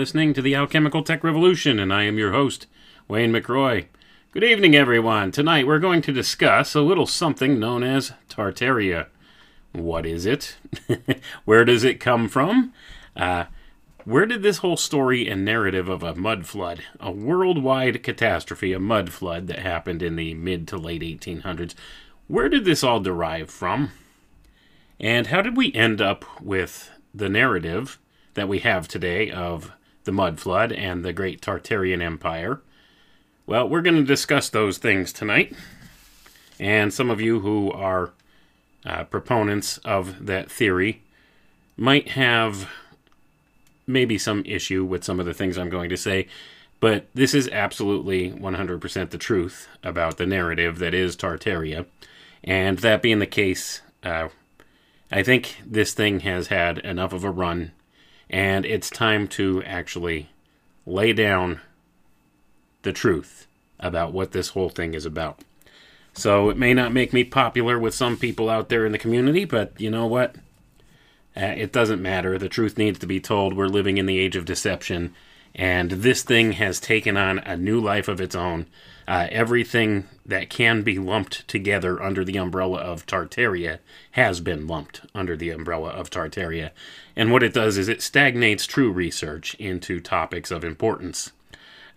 listening to the Alchemical Tech Revolution, and I am your host, Wayne McRoy. Good evening, everyone. Tonight we're going to discuss a little something known as Tartaria. What is it? Where does it come from? Uh, where did this whole story and narrative of a mud flood, a worldwide catastrophe, a mud flood that happened in the mid to late 1800s, where did this all derive from? And how did we end up with the narrative that we have today of the mud flood and the great Tartarian Empire? Well, we're going to discuss those things tonight. And some of you who are uh, proponents of that theory might have maybe some issue with some of the things I'm going to say, but this is absolutely 100% the truth about the narrative that is Tartaria. And that being the case, uh, I think this thing has had enough of a run, and it's time to actually lay down the truth about what this whole thing is about. So it may not make me popular with some people out there in the community, but you know what? Uh, it doesn't matter. The truth needs to be told. We're living in the age of deception, and this thing has taken on a new life of its own. Uh, everything that can be lumped together under the umbrella of Tartaria has been lumped under the umbrella of Tartaria. And what it does is it stagnates true research into topics of importance.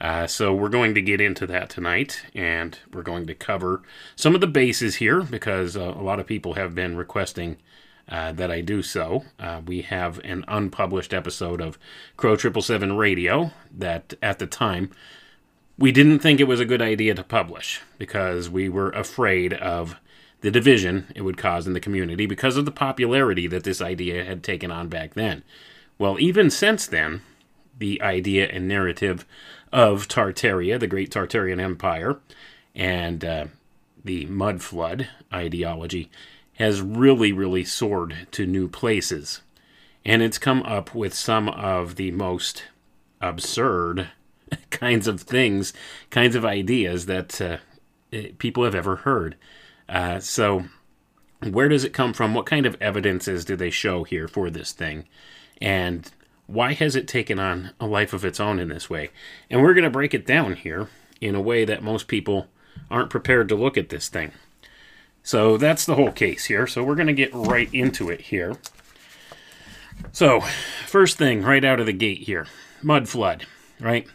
Uh, so we're going to get into that tonight, and we're going to cover some of the bases here because uh, a lot of people have been requesting uh, that I do so. Uh, we have an unpublished episode of Crow Triple Seven Radio that, at the time, we didn't think it was a good idea to publish because we were afraid of the division it would cause in the community because of the popularity that this idea had taken on back then. Well, even since then, the idea and narrative of Tartaria, the great Tartarian Empire, and uh, the mud flood ideology has really, really soared to new places. And it's come up with some of the most absurd kinds of things, kinds of ideas that uh, people have ever heard. Uh, so, where does it come from? What kind of evidences do they show here for this thing? And why has it taken on a life of its own in this way? And we're going to break it down here in a way that most people aren't prepared to look at this thing. So that's the whole case here. So we're going to get right into it here. So, first thing right out of the gate here mud flood, right?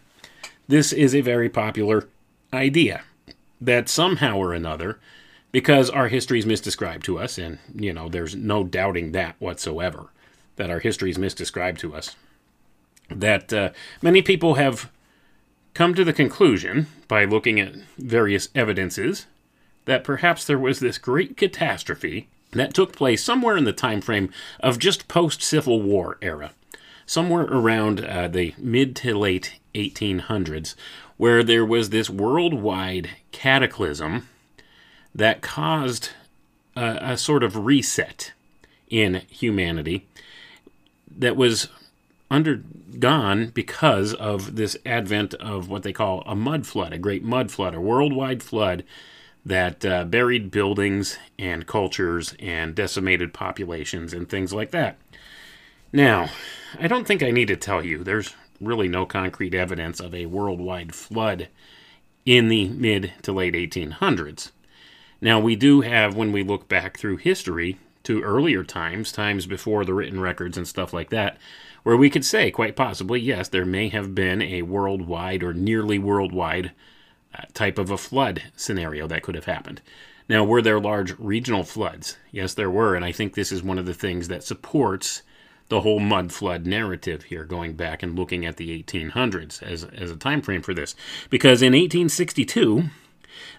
This is a very popular idea that somehow or another because our history is misdescribed to us, and, you know, there's no doubting that whatsoever, that our history is misdescribed to us. That uh, many people have come to the conclusion, by looking at various evidences, that perhaps there was this great catastrophe that took place somewhere in the time frame of just post Civil War era, somewhere around uh, the mid to late 1800s, where there was this worldwide cataclysm that caused a, a sort of reset in humanity that was undergone because of this advent of what they call a mud flood, a great mud flood, a worldwide flood that uh, buried buildings and cultures and decimated populations and things like that. Now, I don't think I need to tell you, there's really no concrete evidence of a worldwide flood in the mid to late 1800s. Now, we do have, when we look back through history to earlier times, times before the written records and stuff like that, where we could say, quite possibly, yes, there may have been a worldwide or nearly worldwide uh, type of a flood scenario that could have happened. Now, were there large regional floods? Yes, there were, and I think this is one of the things that supports the whole mud flood narrative here, going back and looking at the 1800s as, as a time frame for this. Because in 1862,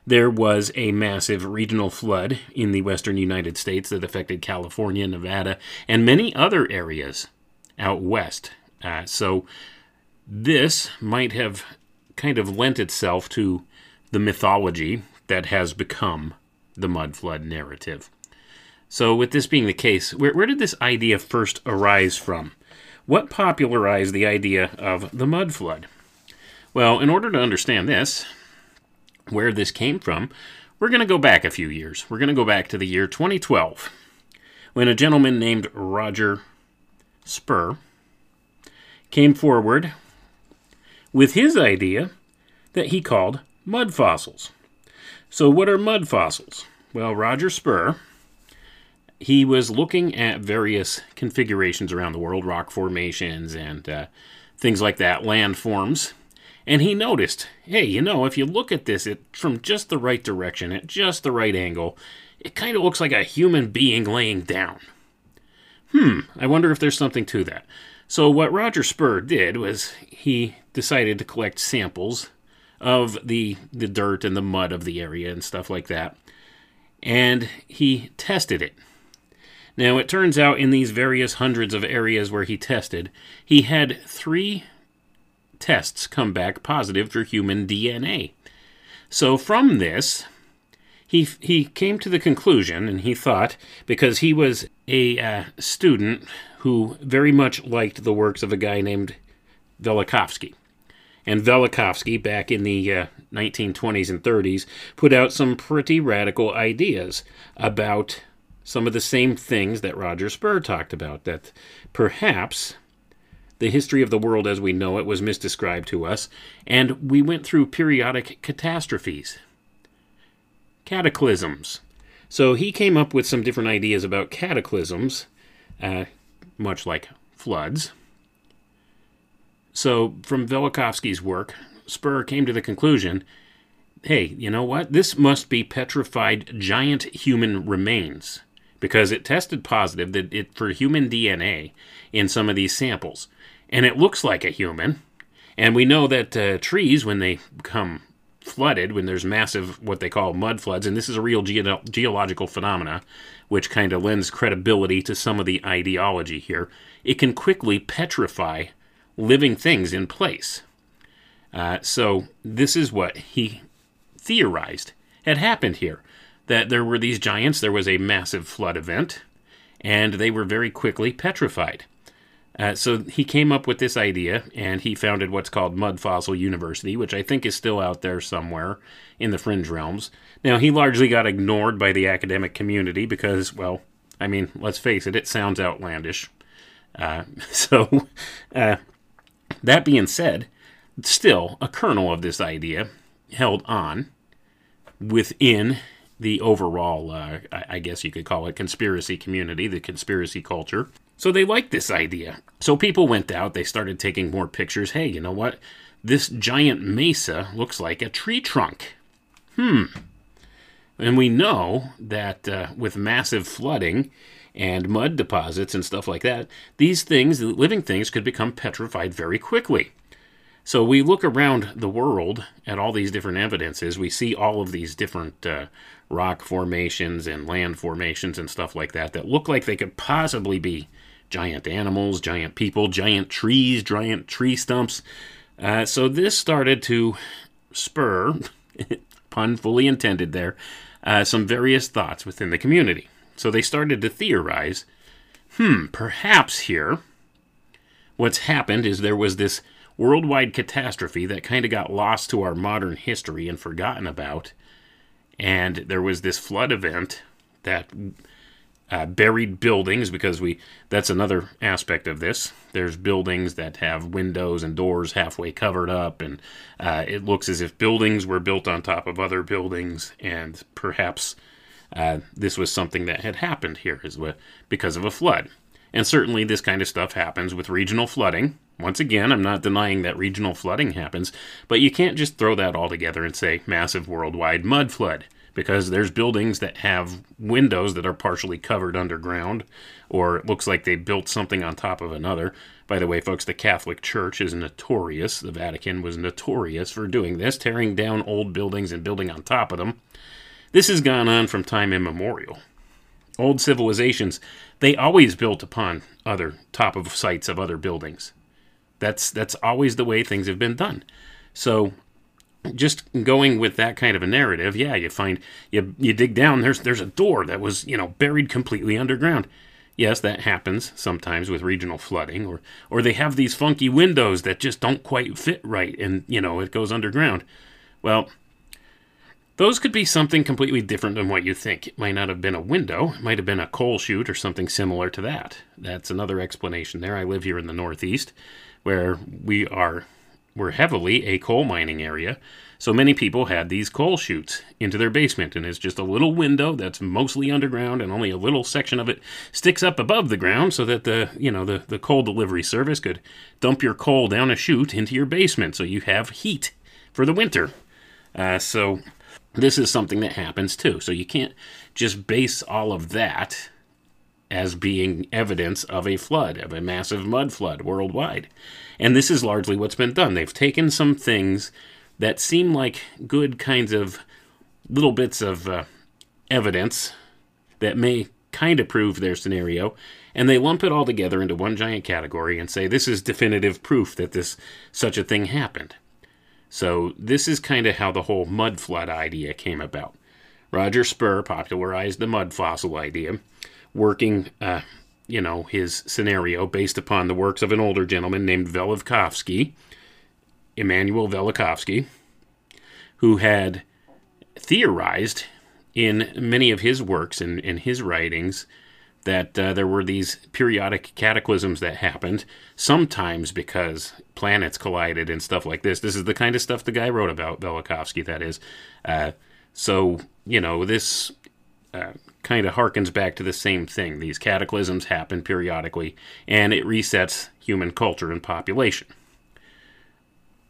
there was a massive regional flood in the western United States that affected California, Nevada, and many other areas out west. Uh, so this might have kind of lent itself to the mythology that has become the mud flood narrative. So, with this being the case, where, where did this idea first arise from? What popularized the idea of the mud flood? Well, in order to understand this, where this came from, we're going to go back a few years. We're going to go back to the year 2012, when a gentleman named Roger Spurr came forward with his idea that he called mud fossils. So, what are mud fossils? Well, Roger Spurr he was looking at various configurations around the world, rock formations and uh, things like that, landforms. And he noticed, hey, you know, if you look at this it, from just the right direction, at just the right angle, it kind of looks like a human being laying down. Hmm, I wonder if there's something to that. So, what Roger Spurr did was he decided to collect samples of the, the dirt and the mud of the area and stuff like that. And he tested it now, it turns out in these various hundreds of areas where he tested, he had three tests come back positive for human DNA. So, from this, he, he came to the conclusion, and he thought, because he was a uh, student who very much liked the works of a guy named Velikovsky. And Velikovsky, back in the uh, 1920s and 30s, put out some pretty radical ideas about some of the same things that Roger Spurr talked about that perhaps the history of the world as we know it was misdescribed to us, and we went through periodic catastrophes, cataclysms. So he came up with some different ideas about cataclysms, uh, much like floods. So, from Velikovsky's work, Spurr came to the conclusion hey, you know what? This must be petrified giant human remains because it tested positive that it for human DNA in some of these samples, and it looks like a human. And we know that uh, trees, when they become flooded, when there's massive what they call mud floods, and this is a real ge- geological phenomena, which kind of lends credibility to some of the ideology here, it can quickly petrify living things in place. Uh, so this is what he theorized had happened here that there were these giants, there was a massive flood event, and they were very quickly petrified. Uh, so he came up with this idea, and he founded what's called Mud Fossil University, which I think is still out there somewhere in the fringe realms. Now, he largely got ignored by the academic community because, well, I mean, let's face it, it sounds outlandish. Uh, so, uh, that being said, still, a kernel of this idea held on within the overall, uh, I guess you could call it, conspiracy community, the conspiracy culture. So they liked this idea. So people went out, they started taking more pictures. Hey, you know what? This giant mesa looks like a tree trunk. Hmm. And we know that uh, with massive flooding and mud deposits and stuff like that, these things, living things, could become petrified very quickly. So we look around the world at all these different evidences. We see all of these different uh, rock formations and land formations and stuff like that that look like they could possibly be giant animals, giant people, giant trees, giant tree stumps. Uh, so this started to spur, pun fully intended there, uh, some various thoughts within the community. So they started to theorize hmm, perhaps here what's happened is there was this worldwide catastrophe that kind of got lost to our modern history and forgotten about. And there was this flood event that uh, buried buildings because we that's another aspect of this. There's buildings that have windows and doors halfway covered up and uh, it looks as if buildings were built on top of other buildings and perhaps uh, this was something that had happened here as well because of a flood and certainly this kind of stuff happens with regional flooding once again i'm not denying that regional flooding happens but you can't just throw that all together and say massive worldwide mud flood because there's buildings that have windows that are partially covered underground, or it looks like they built something on top of another. By the way, folks, the Catholic Church is notorious, the Vatican was notorious for doing this, tearing down old buildings and building on top of them. This has gone on from time immemorial. Old civilizations, they always built upon other top of sites of other buildings. That's that's always the way things have been done. So just going with that kind of a narrative, yeah, you find you you dig down. There's there's a door that was you know buried completely underground. Yes, that happens sometimes with regional flooding, or or they have these funky windows that just don't quite fit right, and you know it goes underground. Well, those could be something completely different than what you think. It might not have been a window; it might have been a coal chute or something similar to that. That's another explanation there. I live here in the Northeast, where we are were heavily a coal mining area, so many people had these coal chutes into their basement, and it's just a little window that's mostly underground, and only a little section of it sticks up above the ground, so that the you know the the coal delivery service could dump your coal down a chute into your basement, so you have heat for the winter. Uh, so this is something that happens too. So you can't just base all of that as being evidence of a flood, of a massive mud flood worldwide. And this is largely what's been done. They've taken some things that seem like good kinds of little bits of uh, evidence that may kind of prove their scenario, and they lump it all together into one giant category and say this is definitive proof that this such a thing happened. So this is kind of how the whole mud flood idea came about. Roger Spurr popularized the mud fossil idea, working, uh, you know, his scenario based upon the works of an older gentleman named Velikovsky, Immanuel Velikovsky, who had theorized in many of his works and in his writings that uh, there were these periodic cataclysms that happened, sometimes because planets collided and stuff like this. This is the kind of stuff the guy wrote about, Velikovsky, that is. Uh, so, you know, this uh, kind of harkens back to the same thing. These cataclysms happen periodically, and it resets human culture and population.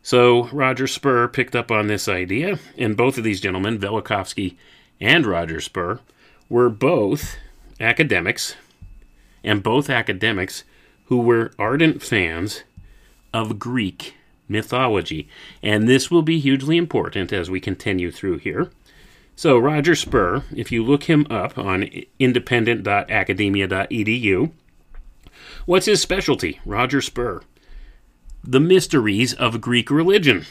So Roger Spurr picked up on this idea, and both of these gentlemen, Velikovsky and Roger Spurr, were both academics, and both academics who were ardent fans of Greek mythology. And this will be hugely important as we continue through here. So, Roger Spurr, if you look him up on independent.academia.edu, what's his specialty? Roger Spurr. The mysteries of Greek religion.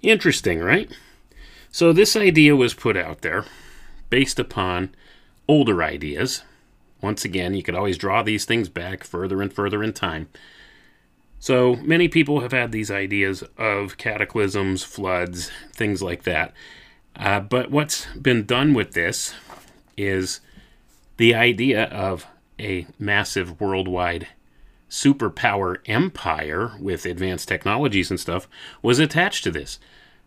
Interesting, right? So, this idea was put out there based upon older ideas. Once again, you could always draw these things back further and further in time. So, many people have had these ideas of cataclysms, floods, things like that. Uh, but what's been done with this is the idea of a massive worldwide superpower empire with advanced technologies and stuff was attached to this.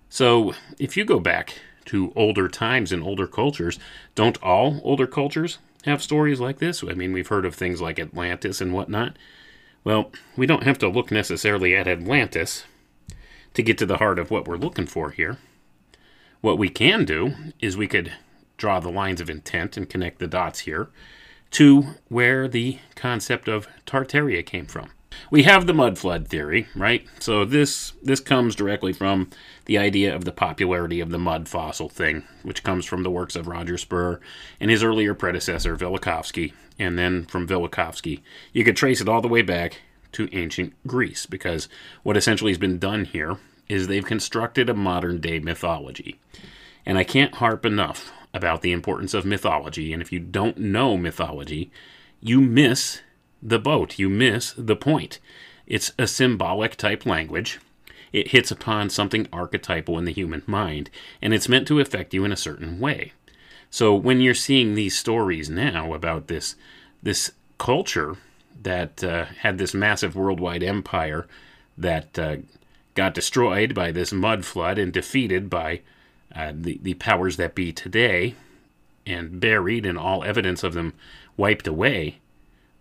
So if you go back to older times and older cultures, don't all older cultures have stories like this? I mean, we've heard of things like Atlantis and whatnot. Well, we don't have to look necessarily at Atlantis to get to the heart of what we're looking for here What we can do is we could draw the lines of intent and connect the dots here to where the concept of Tartaria came from. We have the mud flood theory, right? So this this comes directly from the idea of the popularity of the mud fossil thing, which comes from the works of Roger Spurr and his earlier predecessor Velikovsky, and then from Velikovsky, you could trace it all the way back to ancient Greece because what essentially has been done here is they've constructed a modern day mythology. And I can't harp enough about the importance of mythology, and if you don't know mythology, you miss the boat. You miss the point. It's a symbolic type language. It hits upon something archetypal in the human mind, and it's meant to affect you in a certain way. So when you're seeing these stories now about this this culture that uh, had this massive worldwide empire that uh, got destroyed by this mud flood and defeated by uh, the, the powers that be today and buried and all evidence of them wiped away,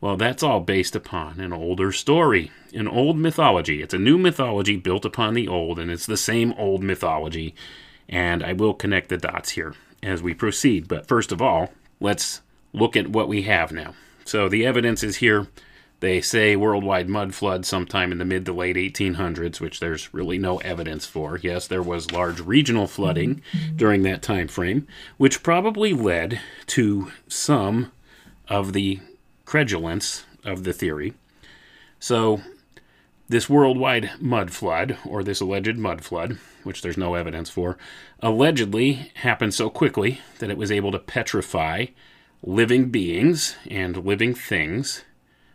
well, that's all based upon an older story, an old mythology. It's a new mythology built upon the old, and it's the same old mythology. And I will connect the dots here as we proceed. But first of all, let's look at what we have now. So the evidence is here. They say worldwide mud flood sometime in the mid to late 1800s, which there's really no evidence for. Yes, there was large regional flooding during that time frame, which probably led to some of the credulence of the theory. So, this worldwide mud flood, or this alleged mud flood, which there's no evidence for, allegedly happened so quickly that it was able to petrify living beings and living things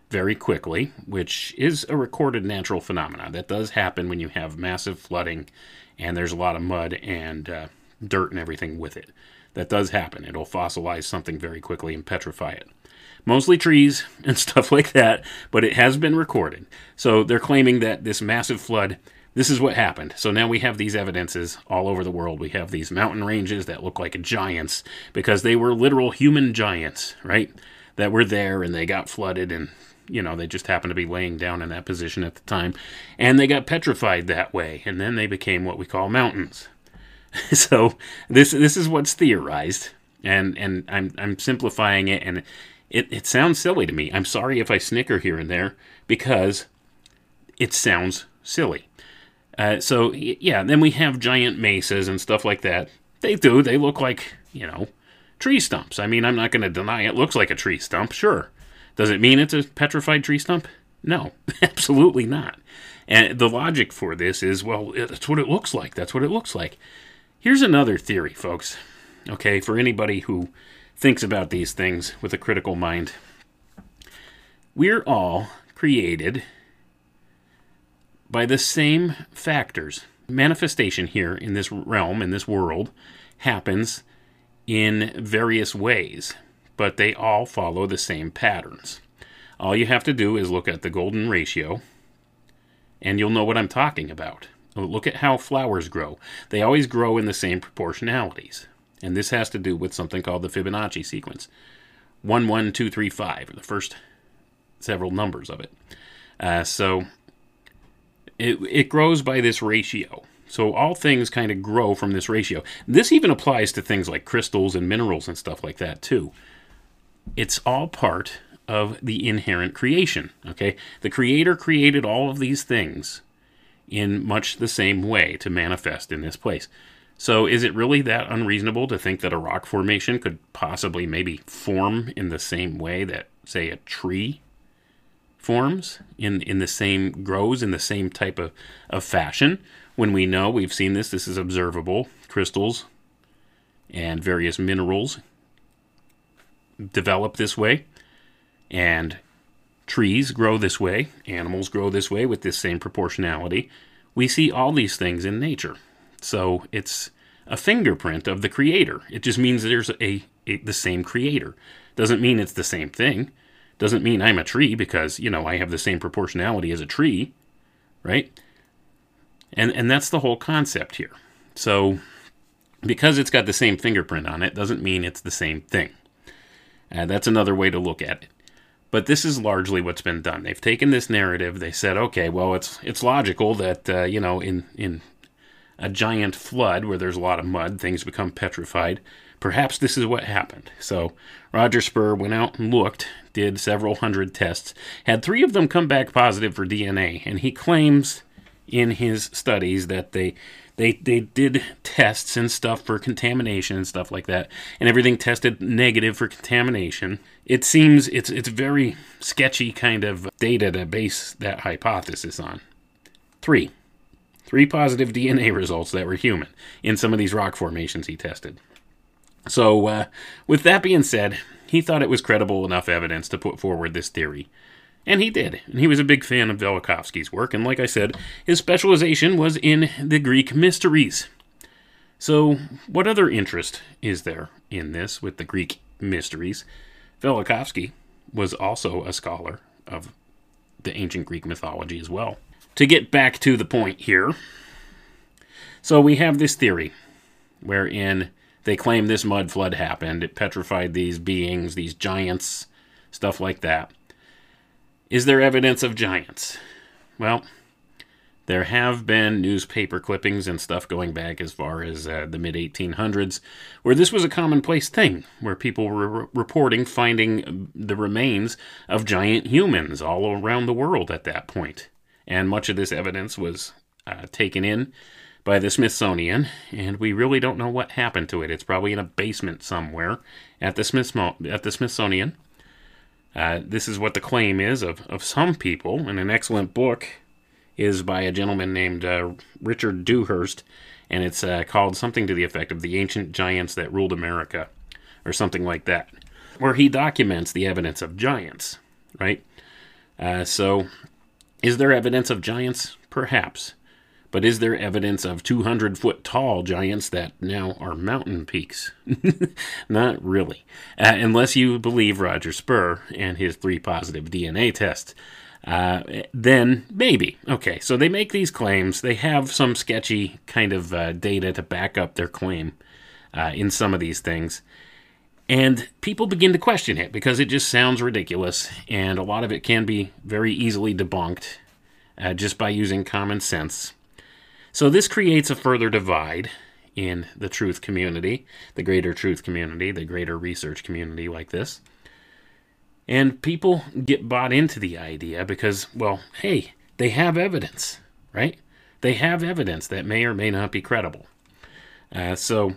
very quickly, which is a recorded natural phenomenon. That does happen when you have massive flooding and there's a lot of mud and uh, dirt and everything with it. That does happen. It'll fossilize something very quickly and petrify it mostly trees and stuff like that, but it has been recorded. So they're claiming that this massive flood, this is what happened. So now we have these evidences all over the world. We have these mountain ranges that look like giants because they were literal human giants, right? That were there and they got flooded and you know, they just happened to be laying down in that position at the time and they got petrified that way and then they became what we call mountains. so this this is what's theorized and and I'm I'm simplifying it and it, it sounds silly to me. I'm sorry if I snicker here and there because it sounds silly. Uh, so, yeah, then we have giant mesas and stuff like that. They do. They look like, you know, tree stumps. I mean, I'm not going to deny it looks like a tree stump, sure. Does it mean it's a petrified tree stump? No, absolutely not. And the logic for this is well, that's what it looks like. That's what it looks like. Here's another theory, folks. Okay, for anybody who thinks about these things with a critical mind. We're all created by the same factors. Manifestation here in this realm, in this world, happens in various ways, but they all follow the same patterns. All you have to do is look at the golden ratio, and you'll know what I'm talking about. Look at how flowers grow. They always grow in the same proportionalities. And this has to do with something called the Fibonacci sequence 11235, or the first several numbers of it. Uh, so it, it grows by this ratio. So all things kind of grow from this ratio. This even applies to things like crystals and minerals and stuff like that, too. It's all part of the inherent creation. Okay? The Creator created all of these things in much the same way to manifest in this place. So, is it really that unreasonable to think that a rock formation could possibly maybe form in the same way that, say, a tree forms in, in the same, grows in the same type of, of fashion? When we know we've seen this, this is observable. Crystals and various minerals develop this way, and trees grow this way, animals grow this way with this same proportionality. We see all these things in nature. So it's a fingerprint of the creator. It just means there's a, a, the same creator. Doesn't mean it's the same thing. Doesn't mean I'm a tree because, you know, I have the same proportionality as a tree, right? And and that's the whole concept here. So because it's got the same fingerprint on it doesn't mean it's the same thing. Uh, that's another way to look at it. But this is largely what's been done. They've taken this narrative. They said, okay, well, it's it's logical that uh, you know in in a giant flood where there's a lot of mud, things become petrified. Perhaps this is what happened. So Roger Spurr went out and looked, did several hundred tests, had three of them come back positive for DNA, and he claims in his studies that they they they did tests and stuff for contamination and stuff like that, and everything tested negative for contamination. It seems it's it's very sketchy kind of data to base that hypothesis on. Three. Three positive DNA results that were human in some of these rock formations he tested. So, uh, with that being said, he thought it was credible enough evidence to put forward this theory. And he did. And he was a big fan of Velikovsky's work. And like I said, his specialization was in the Greek mysteries. So, what other interest is there in this with the Greek mysteries? Velikovsky was also a scholar of the ancient Greek mythology as well. To get back to the point here, so we have this theory wherein they claim this mud flood happened. It petrified these beings, these giants, stuff like that. Is there evidence of giants? Well, there have been newspaper clippings and stuff going back as far as uh, the mid 1800s where this was a commonplace thing, where people were reporting finding the remains of giant humans all around the world at that point. And much of this evidence was uh, taken in by the Smithsonian, and we really don't know what happened to it. It's probably in a basement somewhere at the, at the Smithsonian. Uh, this is what the claim is of, of some people, and an excellent book is by a gentleman named uh, Richard Dewhurst, and it's uh, called something to the effect of The Ancient Giants That Ruled America, or something like that, where he documents the evidence of giants, right? Uh, so, is there evidence of giants? Perhaps. But is there evidence of 200 foot tall giants that now are mountain peaks? Not really. Uh, unless you believe Roger Spurr and his three positive DNA tests. Uh, then maybe. Okay, so they make these claims. They have some sketchy kind of uh, data to back up their claim uh, in some of these things. And people begin to question it because it just sounds ridiculous, and a lot of it can be very easily debunked uh, just by using common sense. So this creates a further divide in the truth community, the greater truth community, the greater research community like this. And people get bought into the idea because, well, hey, they have evidence, right? They have evidence that may or may not be credible. Uh, so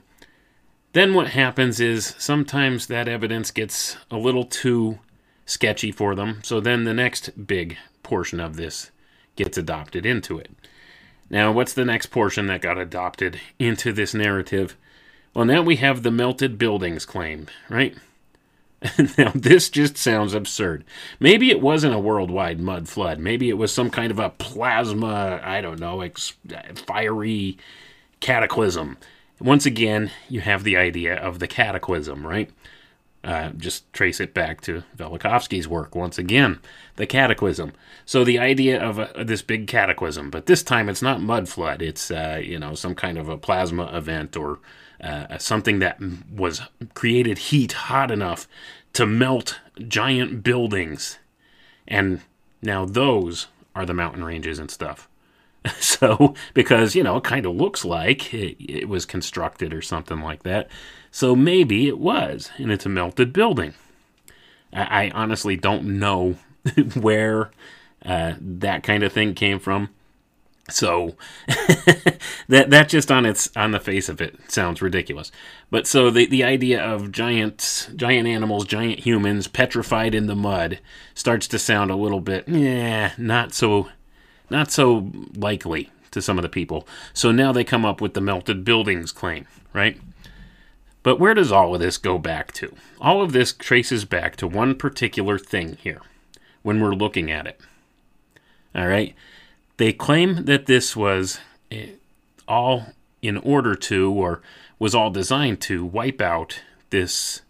then what happens is sometimes that evidence gets a little too sketchy for them. So then the next big portion of this gets adopted into it. Now, what's the next portion that got adopted into this narrative? Well, now we have the melted buildings claim, right? now, this just sounds absurd. Maybe it wasn't a worldwide mud flood. Maybe it was some kind of a plasma, I don't know, ex- fiery cataclysm. Once again, you have the idea of the cataclysm, right? Uh, just trace it back to Velikovsky's work once again, the cataclysm. So the idea of a, this big cataclysm, but this time it's not mud flood. It's uh, you know some kind of a plasma event or uh, something that was created heat hot enough to melt giant buildings, and now those are the mountain ranges and stuff. so because you know it kind of looks like it, it was constructed or something like that so maybe it was, and it's a melted building. I, I honestly don't know where uh, that kind of thing came from. So that that just on its on the face of it sounds ridiculous. But so the the idea of giant giant animals, giant humans petrified in the mud starts to sound a little bit yeah, not so not so likely to some of the people. So now they come up with the melted buildings claim, right? But where does all of this go back to? All of this traces back to one particular thing here when we're looking at it. All right. They claim that this was eh, all in order to, or was all designed to, wipe out this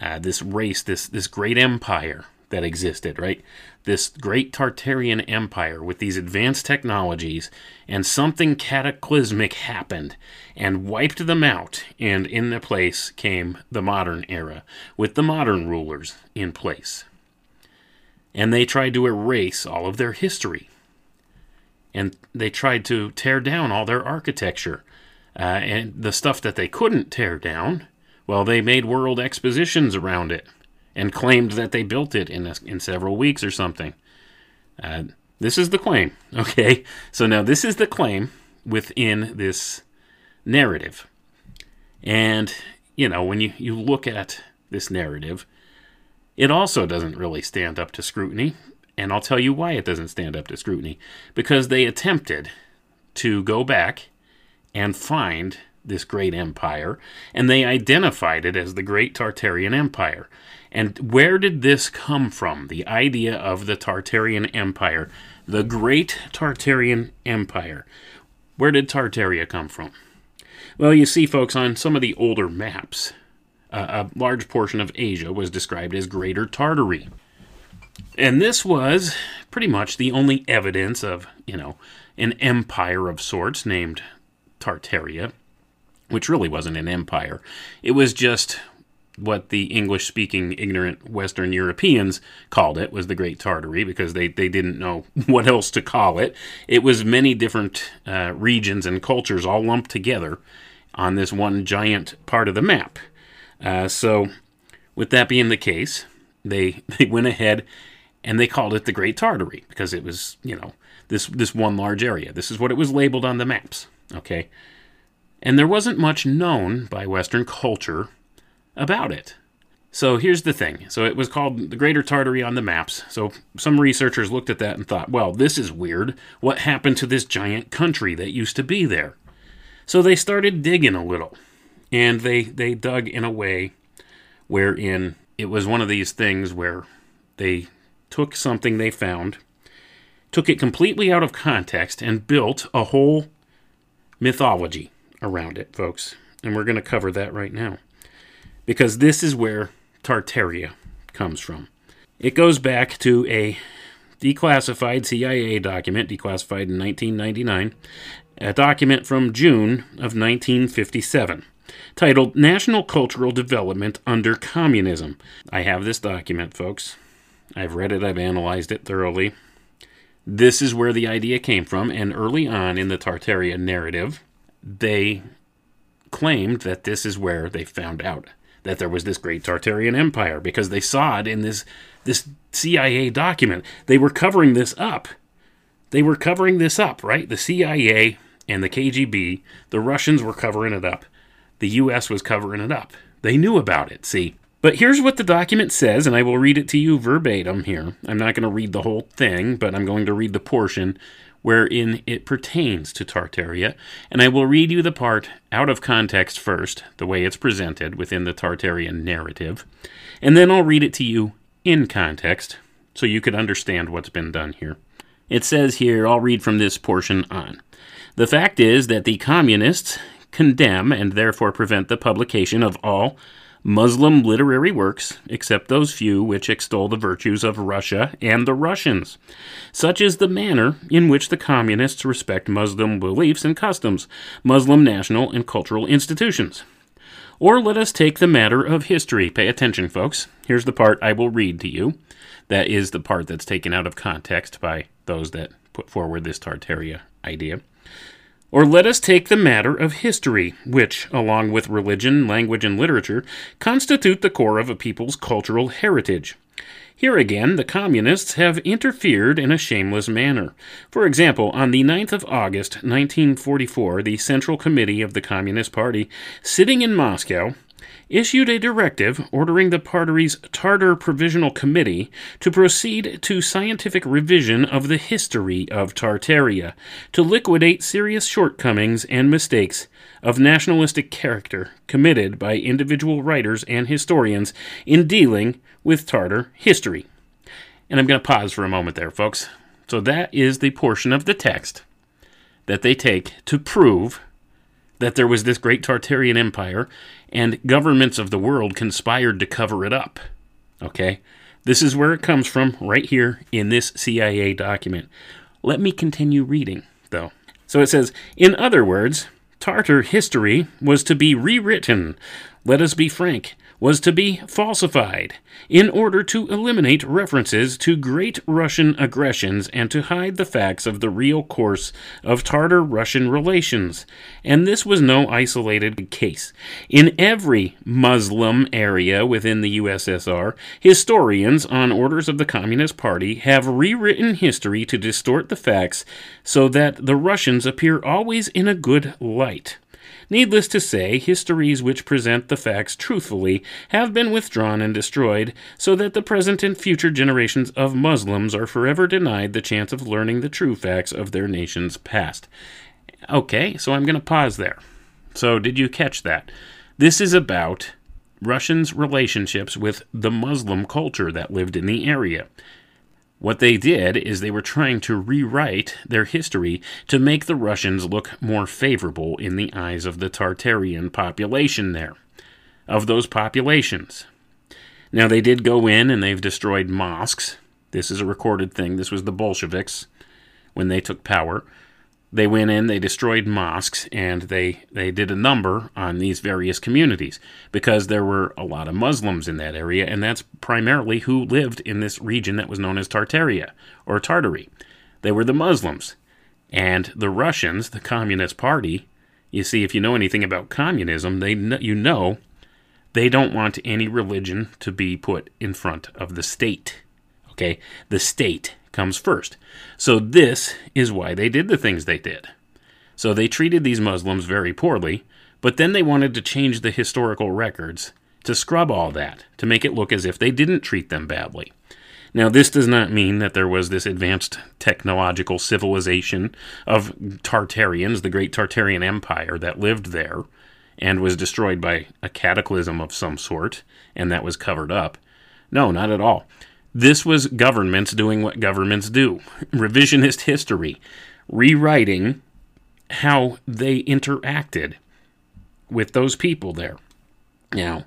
uh, this race, this this great empire that existed, right? This great Tartarian empire with these advanced technologies, and something cataclysmic happened and wiped them out, and in their place came the modern era with the modern rulers in place. And they tried to erase all of their history. and they tried to tear down all their architecture. Uh, and the stuff that they couldn't tear down, well, they made world expositions around it and claimed that they built it in, a, in several weeks or something. Uh, this is the claim, okay? So now this is the claim within this narrative. And, you know, when you, you look at this narrative, it also doesn't really stand up to scrutiny. And I'll tell you why it doesn't stand up to scrutiny. Because they attempted to go back and find this great empire, and they identified it as the Great Tartarian Empire. And where did this come from? The idea of the Tartarian Empire, the Great Tartarian Empire. Where did Tartaria come from? Well, you see, folks, on some of the older maps, uh, a large portion of Asia was described as Greater Tartary. And this was pretty much the only evidence of, you know, an empire of sorts named Tartaria, which really wasn't an empire. It was just what the English speaking ignorant Western Europeans called it was the Great Tartary because they, they didn't know what else to call it. It was many different uh, regions and cultures all lumped together on this one giant part of the map. Uh, so, with that being the case, they, they went ahead and they called it the Great Tartary because it was, you know, this, this one large area. This is what it was labeled on the maps. Okay. And there wasn't much known by Western culture about it. So here's the thing. So it was called the Greater Tartary on the maps. So some researchers looked at that and thought, well, this is weird. What happened to this giant country that used to be there? So they started digging a little. And they, they dug in a way wherein it was one of these things where they took something they found, took it completely out of context, and built a whole mythology around it, folks. And we're going to cover that right now. Because this is where Tartaria comes from. It goes back to a declassified CIA document, declassified in 1999, a document from June of 1957, titled National Cultural Development Under Communism. I have this document, folks. I've read it, I've analyzed it thoroughly. This is where the idea came from, and early on in the Tartaria narrative, they claimed that this is where they found out that there was this great Tartarian empire because they saw it in this this CIA document. They were covering this up. They were covering this up, right? The CIA and the KGB, the Russians were covering it up. The US was covering it up. They knew about it, see? But here's what the document says, and I will read it to you verbatim here. I'm not going to read the whole thing, but I'm going to read the portion wherein it pertains to Tartaria, and I will read you the part out of context first, the way it's presented within the Tartarian narrative, and then I'll read it to you in context so you could understand what's been done here. It says here, I'll read from this portion on. The fact is that the communists condemn and therefore prevent the publication of all Muslim literary works, except those few which extol the virtues of Russia and the Russians. Such is the manner in which the communists respect Muslim beliefs and customs, Muslim national and cultural institutions. Or let us take the matter of history. Pay attention, folks. Here's the part I will read to you. That is the part that's taken out of context by those that put forward this Tartaria idea. Or let us take the matter of history, which, along with religion, language, and literature, constitute the core of a people's cultural heritage. Here again, the communists have interfered in a shameless manner. For example, on the 9th of August, 1944, the Central Committee of the Communist Party, sitting in Moscow, issued a directive ordering the party's Tartar Provisional Committee to proceed to scientific revision of the history of Tartaria, to liquidate serious shortcomings and mistakes of nationalistic character committed by individual writers and historians in dealing with Tartar history. And I'm going to pause for a moment there, folks. So that is the portion of the text that they take to prove that there was this great Tartarian empire and governments of the world conspired to cover it up. Okay? This is where it comes from, right here in this CIA document. Let me continue reading, though. So it says, in other words, Tartar history was to be rewritten. Let us be frank. Was to be falsified in order to eliminate references to Great Russian aggressions and to hide the facts of the real course of Tartar Russian relations. And this was no isolated case. In every Muslim area within the USSR, historians, on orders of the Communist Party, have rewritten history to distort the facts so that the Russians appear always in a good light. Needless to say, histories which present the facts truthfully have been withdrawn and destroyed, so that the present and future generations of Muslims are forever denied the chance of learning the true facts of their nation's past. Okay, so I'm going to pause there. So, did you catch that? This is about Russians' relationships with the Muslim culture that lived in the area. What they did is they were trying to rewrite their history to make the Russians look more favorable in the eyes of the Tartarian population there, of those populations. Now, they did go in and they've destroyed mosques. This is a recorded thing. This was the Bolsheviks when they took power they went in, they destroyed mosques, and they, they did a number on these various communities because there were a lot of Muslims in that area, and that's primarily who lived in this region that was known as Tartaria or Tartary. They were the Muslims. And the Russians, the Communist Party, you see, if you know anything about communism, they you know they don't want any religion to be put in front of the state. Okay? The state comes first. So, this is why they did the things they did. So, they treated these Muslims very poorly, but then they wanted to change the historical records to scrub all that, to make it look as if they didn't treat them badly. Now, this does not mean that there was this advanced technological civilization of Tartarians, the great Tartarian Empire that lived there and was destroyed by a cataclysm of some sort, and that was covered up. No, not at all. This was governments doing what governments do revisionist history, rewriting how they interacted with those people there. Now,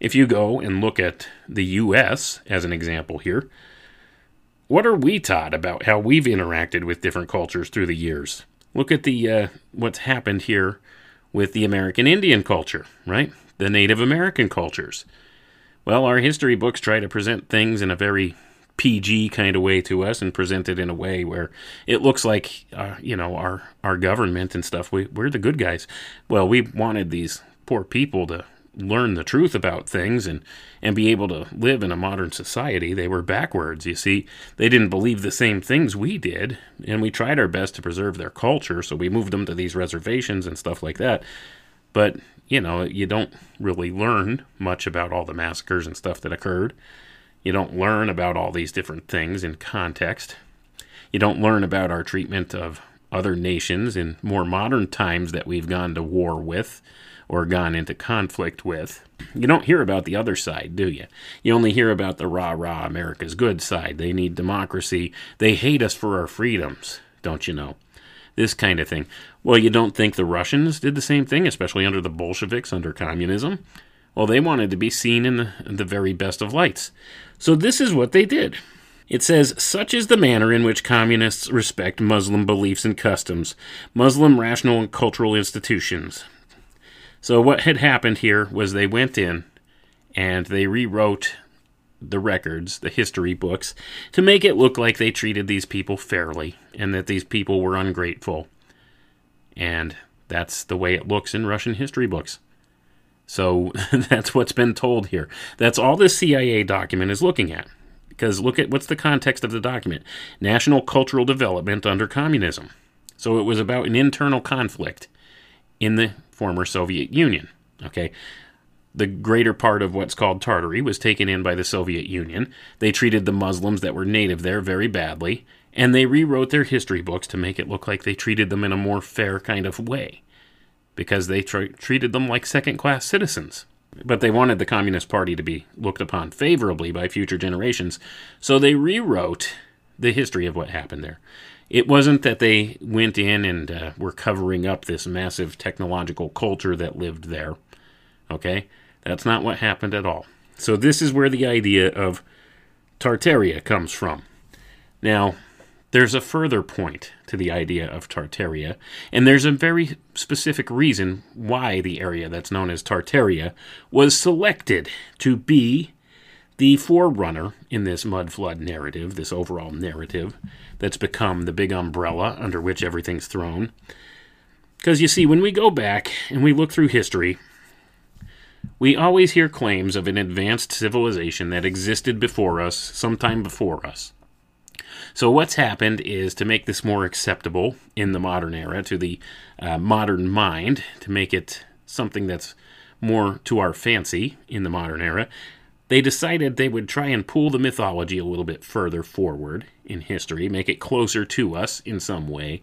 if you go and look at the U.S. as an example here, what are we taught about how we've interacted with different cultures through the years? Look at the uh, what's happened here with the American Indian culture, right? The Native American cultures. Well, our history books try to present things in a very PG kind of way to us and present it in a way where it looks like, uh, you know, our, our government and stuff, we, we're the good guys. Well, we wanted these poor people to learn the truth about things and, and be able to live in a modern society. They were backwards, you see. They didn't believe the same things we did, and we tried our best to preserve their culture, so we moved them to these reservations and stuff like that. But you know, you don't really learn much about all the massacres and stuff that occurred. You don't learn about all these different things in context. You don't learn about our treatment of other nations in more modern times that we've gone to war with or gone into conflict with. You don't hear about the other side, do you? You only hear about the rah rah America's good side. They need democracy. They hate us for our freedoms, don't you know? This kind of thing. Well, you don't think the Russians did the same thing, especially under the Bolsheviks, under communism? Well, they wanted to be seen in the, in the very best of lights. So this is what they did. It says, Such is the manner in which communists respect Muslim beliefs and customs, Muslim rational and cultural institutions. So, what had happened here was they went in and they rewrote the records, the history books, to make it look like they treated these people fairly and that these people were ungrateful. And that's the way it looks in Russian history books. So that's what's been told here. That's all this CIA document is looking at. Because look at what's the context of the document National Cultural Development under Communism. So it was about an internal conflict in the former Soviet Union. Okay, the greater part of what's called Tartary was taken in by the Soviet Union. They treated the Muslims that were native there very badly, and they rewrote their history books to make it look like they treated them in a more fair kind of way because they treated them like second class citizens. But they wanted the Communist Party to be looked upon favorably by future generations, so they rewrote the history of what happened there. It wasn't that they went in and uh, were covering up this massive technological culture that lived there. Okay? That's not what happened at all. So, this is where the idea of Tartaria comes from. Now, there's a further point to the idea of Tartaria, and there's a very specific reason why the area that's known as Tartaria was selected to be the forerunner in this mud flood narrative, this overall narrative that's become the big umbrella under which everything's thrown. Because you see, when we go back and we look through history, we always hear claims of an advanced civilization that existed before us, sometime before us. So, what's happened is to make this more acceptable in the modern era to the uh, modern mind, to make it something that's more to our fancy in the modern era, they decided they would try and pull the mythology a little bit further forward in history, make it closer to us in some way,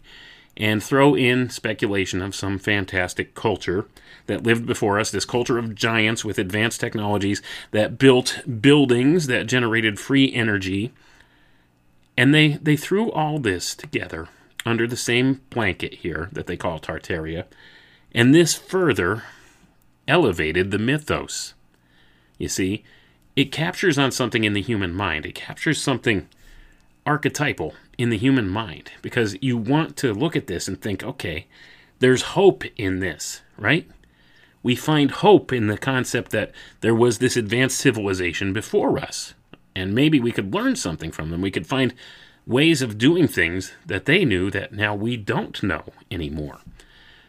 and throw in speculation of some fantastic culture that lived before us, this culture of giants with advanced technologies that built buildings that generated free energy. And they, they threw all this together under the same blanket here that they call Tartaria. And this further elevated the mythos. You see, it captures on something in the human mind. It captures something archetypal in the human mind because you want to look at this and think, okay, there's hope in this, right? We find hope in the concept that there was this advanced civilization before us, and maybe we could learn something from them. We could find ways of doing things that they knew that now we don't know anymore.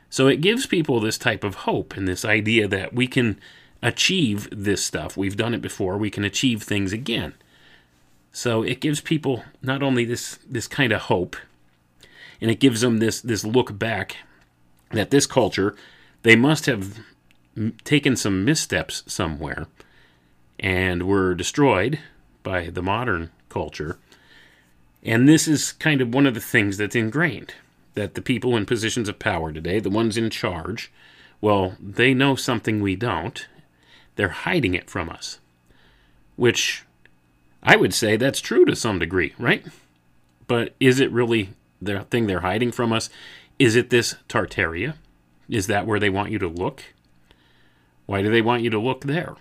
So it gives people this type of hope and this idea that we can achieve this stuff. We've done it before. We can achieve things again. So it gives people not only this this kind of hope, and it gives them this this look back that this culture they must have taken some missteps somewhere and were destroyed by the modern culture. And this is kind of one of the things that's ingrained that the people in positions of power today, the ones in charge, well, they know something we don't, they're hiding it from us. Which I would say that's true to some degree, right? But is it really the thing they're hiding from us? Is it this Tartaria? Is that where they want you to look? Why do they want you to look there?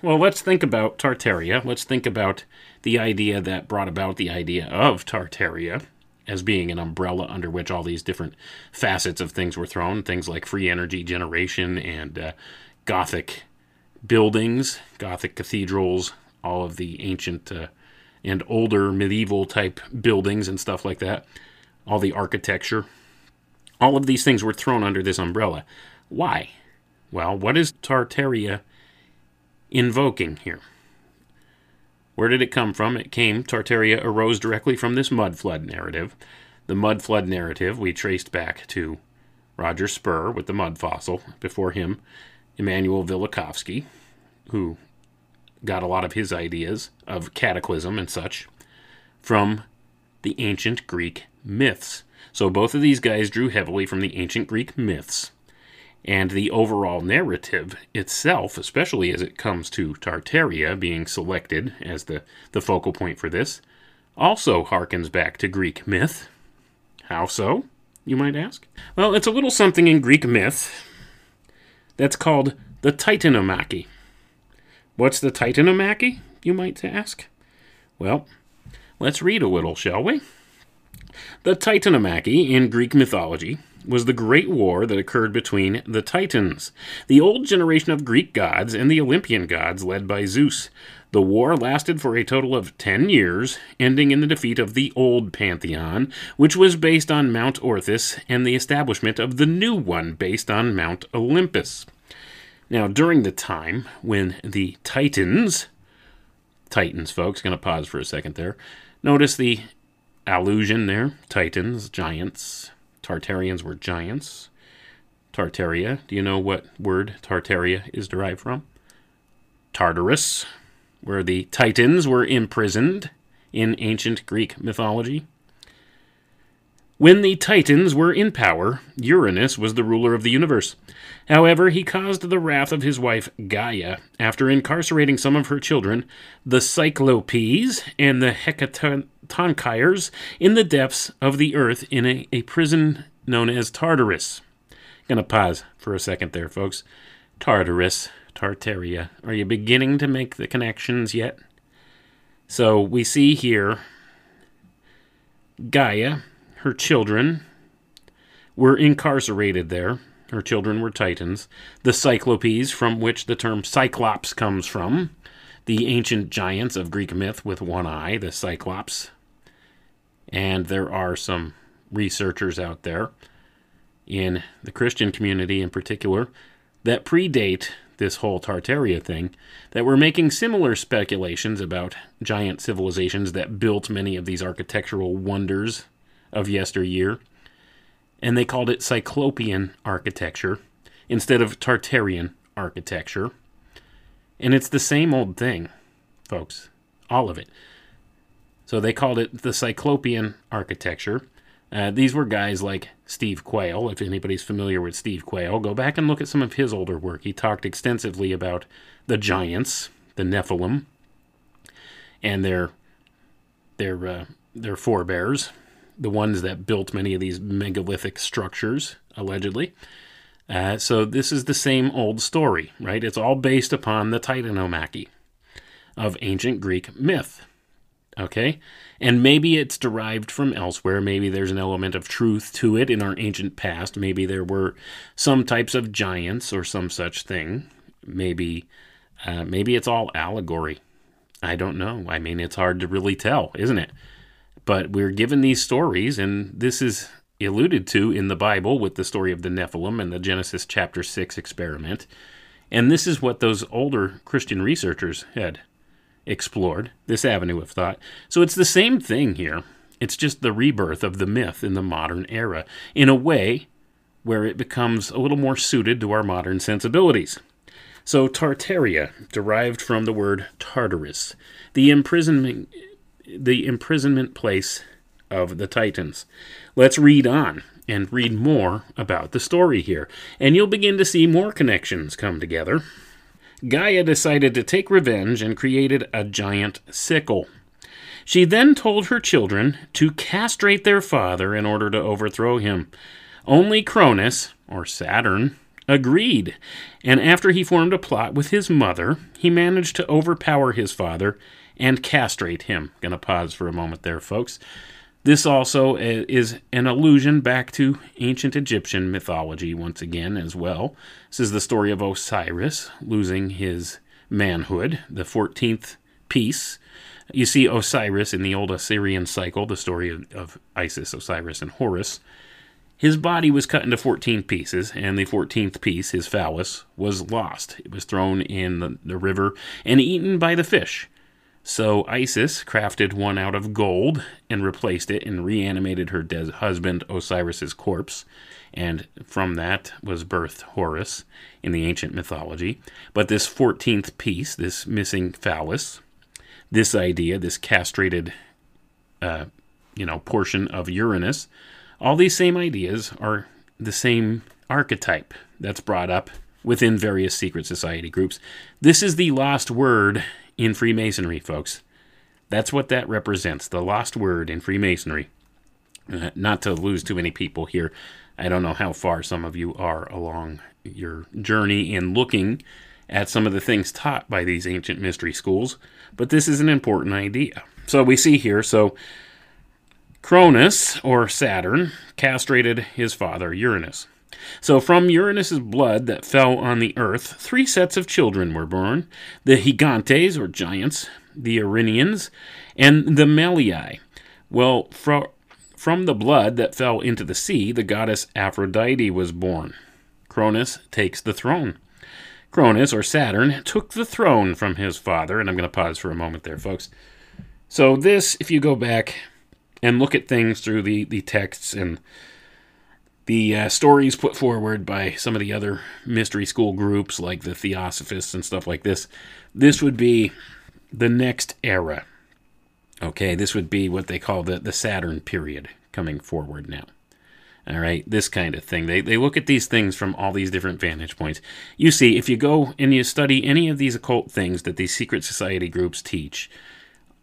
Well, let's think about Tartaria. Let's think about the idea that brought about the idea of Tartaria as being an umbrella under which all these different facets of things were thrown. Things like free energy generation and uh, Gothic buildings, Gothic cathedrals, all of the ancient uh, and older medieval type buildings and stuff like that, all the architecture. All of these things were thrown under this umbrella. Why? Well, what is Tartaria invoking here? Where did it come from? It came, Tartaria arose directly from this mud flood narrative. The mud flood narrative we traced back to Roger Spurr with the mud fossil. Before him, Immanuel Velikovsky, who got a lot of his ideas of cataclysm and such from the ancient Greek myths. So both of these guys drew heavily from the ancient Greek myths. And the overall narrative itself, especially as it comes to Tartaria being selected as the, the focal point for this, also harkens back to Greek myth. How so, you might ask? Well, it's a little something in Greek myth that's called the Titanomachy. What's the Titanomachy, you might ask? Well, let's read a little, shall we? The Titanomachy in Greek mythology was the great war that occurred between the Titans, the old generation of Greek gods, and the Olympian gods led by Zeus. The war lasted for a total of 10 years, ending in the defeat of the old pantheon, which was based on Mount Othrys, and the establishment of the new one based on Mount Olympus. Now, during the time when the Titans, Titans, folks, going to pause for a second there, notice the allusion there Titans, giants. Tartarians were giants. Tartaria, do you know what word Tartaria is derived from? Tartarus, where the Titans were imprisoned in ancient Greek mythology. When the Titans were in power, Uranus was the ruler of the universe. However, he caused the wrath of his wife Gaia after incarcerating some of her children, the Cyclopes and the Hecatonchires, in the depths of the earth in a, a prison known as Tartarus. Gonna pause for a second there, folks. Tartarus, Tartaria. Are you beginning to make the connections yet? So we see here Gaia, her children, were incarcerated there. Her children were Titans. The Cyclopes, from which the term Cyclops comes from, the ancient giants of Greek myth with one eye, the Cyclops. And there are some researchers out there in the Christian community in particular that predate this whole Tartaria thing that were making similar speculations about giant civilizations that built many of these architectural wonders of yesteryear. And they called it Cyclopean architecture instead of Tartarian architecture. And it's the same old thing, folks. All of it. So they called it the Cyclopean architecture. Uh, these were guys like Steve Quayle. If anybody's familiar with Steve Quayle, go back and look at some of his older work. He talked extensively about the giants, the Nephilim, and their their uh, their forebears, the ones that built many of these megalithic structures, allegedly. Uh, so this is the same old story, right? It's all based upon the Titanomachy of ancient Greek myth. Okay? And maybe it's derived from elsewhere. Maybe there's an element of truth to it in our ancient past. Maybe there were some types of giants or some such thing. Maybe uh, maybe it's all allegory. I don't know. I mean, it's hard to really tell, isn't it? But we're given these stories, and this is alluded to in the Bible with the story of the Nephilim and the Genesis chapter 6 experiment. And this is what those older Christian researchers had explored, this avenue of thought. So it's the same thing here. It's just the rebirth of the myth in the modern era in a way where it becomes a little more suited to our modern sensibilities. So Tartaria, derived from the word Tartarus, the imprisonment the imprisonment place of the Titans. Let's read on and read more about the story here, and you'll begin to see more connections come together. Gaia decided to take revenge and created a giant sickle. She then told her children to castrate their father in order to overthrow him. Only Cronus, or Saturn, agreed, and after he formed a plot with his mother, he managed to overpower his father and castrate him. Gonna pause for a moment there, folks. This also uh, is an allusion back to ancient Egyptian mythology once again as well. This is the story of Osiris losing his manhood, the 14th piece. You see Osiris in the old Osirian cycle, the story of, of Isis, Osiris, and Horus. His body was cut into 14 pieces, and the 14th piece, his phallus, was lost. It was thrown in the, the river and eaten by the fish. So Isis crafted one out of gold and replaced it and reanimated her husband Osiris's corpse. And from that was birthed Horus in the ancient mythology. But this 14th piece, this missing phallus, this idea, this castrated, uh, you know, portion of Uranus, all these same ideas are the same archetype that's brought up within various secret society groups. This is the lost word in Freemasonry, folks. That's what that represents the lost word in Freemasonry. Uh, not to lose too many people here. I don't know how far some of you are along your journey in looking at some of the things taught by these ancient mystery schools, but this is an important idea. So we see here, so Cronus, or Saturn, castrated his father Uranus. So from Uranus's blood that fell on the earth, three sets of children were born the Gigantes, or giants, the Erinyes, and the Meliae. Well, fro- from the blood that fell into the sea, the goddess Aphrodite was born. Cronus takes the throne. Cronus, or Saturn, took the throne from his father, and I'm going to pause for a moment there, folks. So, this, if you go back and look at things through the, the texts and the uh, stories put forward by some of the other mystery school groups like the Theosophists and stuff like this, this would be the next era. Okay, this would be what they call the, the Saturn period coming forward now. All right, this kind of thing. They, they look at these things from all these different vantage points. You see, if you go and you study any of these occult things that these secret society groups teach,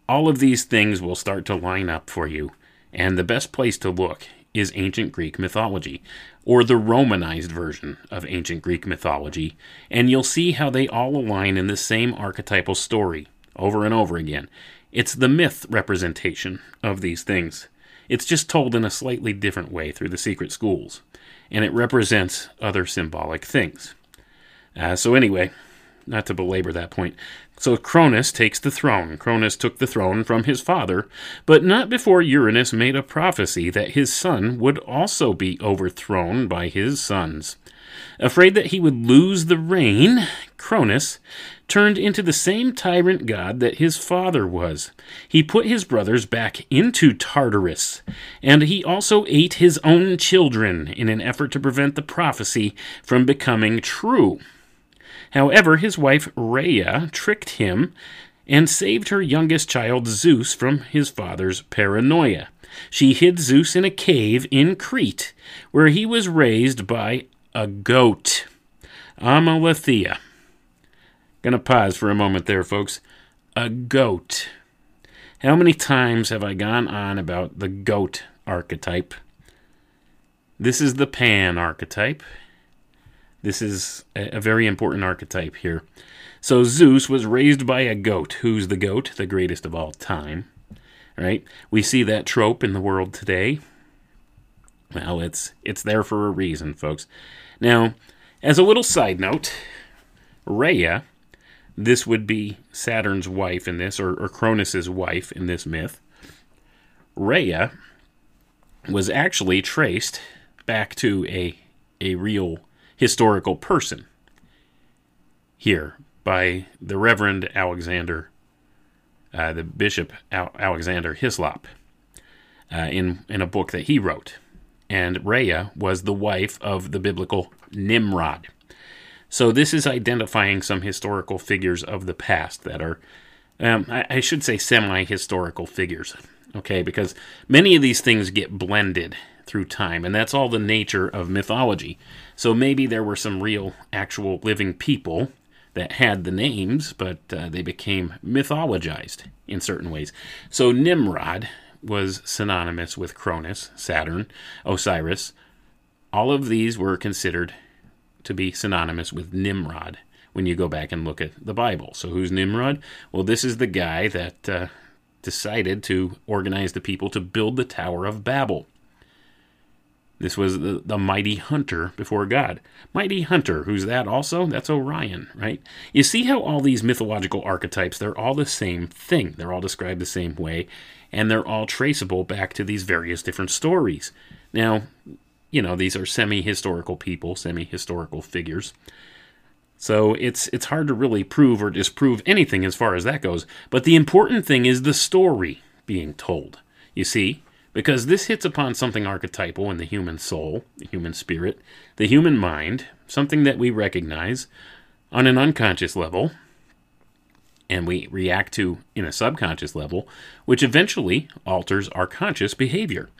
all of these things will start to line up for you. And the best place to look is ancient Greek mythology, or the Romanized version of ancient Greek mythology, and you'll see how they all align in the same archetypal story over and over again. It's the myth representation of these things. It's just told in a slightly different way through the secret schools, and it represents other symbolic things. Uh, so, anyway, not to belabor that point. So Cronus takes the throne. Cronus took the throne from his father, but not before Uranus made a prophecy that his son would also be overthrown by his sons. Afraid that he would lose the reign, Cronus turned into the same tyrant god that his father was. He put his brothers back into Tartarus, and he also ate his own children in an effort to prevent the prophecy from becoming true. However, his wife Rhea tricked him and saved her youngest child Zeus from his father's paranoia. She hid Zeus in a cave in Crete, where he was raised by a goat, Amalthea. Gonna pause for a moment there, folks. A goat. How many times have I gone on about the goat archetype? This is the Pan archetype, this is a, very important archetype here. So Zeus was raised by a goat. Who's the goat? The greatest of all time. Right? We see that trope in the world today. Well, it's it's there for a reason, folks. Now, as a little side note, Rhea, this would be Saturn's wife in this, or, or Cronus's wife in this myth. Rhea was actually traced back to a a real historical person here by the Reverend Alexander, uh, the Bishop Al- Alexander Hislop, uh, in, in a book that he wrote. And Rhea was the wife of the biblical Nimrod. So this is identifying some historical figures of the past that are, um, I, I should say, semi historical figures. Okay, because many of these things get blended through time, and that's all the nature of mythology. So maybe there were some real, actual living people that had the names, but uh, they became mythologized in certain ways. So Nimrod was synonymous with Cronus, Saturn, Osiris. All of these were considered to be synonymous with Nimrod when you go back and look at the Bible. So who's Nimrod? Well, this is the guy that uh, decided to organize the people to build the Tower of Babel. This was the, the mighty hunter before God. Mighty hunter, who's that also? That's Orion, right? You see how all these mythological archetypes, they're all the same thing. They're all described the same way, and they're all traceable back to these various different stories. Now, you know, these are semi historical people, semi historical figures. So it's it's hard to really prove or disprove anything as far as that goes. But the important thing is the story being told. You see, because this hits upon something archetypal in the human soul, the human spirit, the human mind, something that we recognize on an unconscious level and we react to in a subconscious level, which eventually alters our conscious behavior.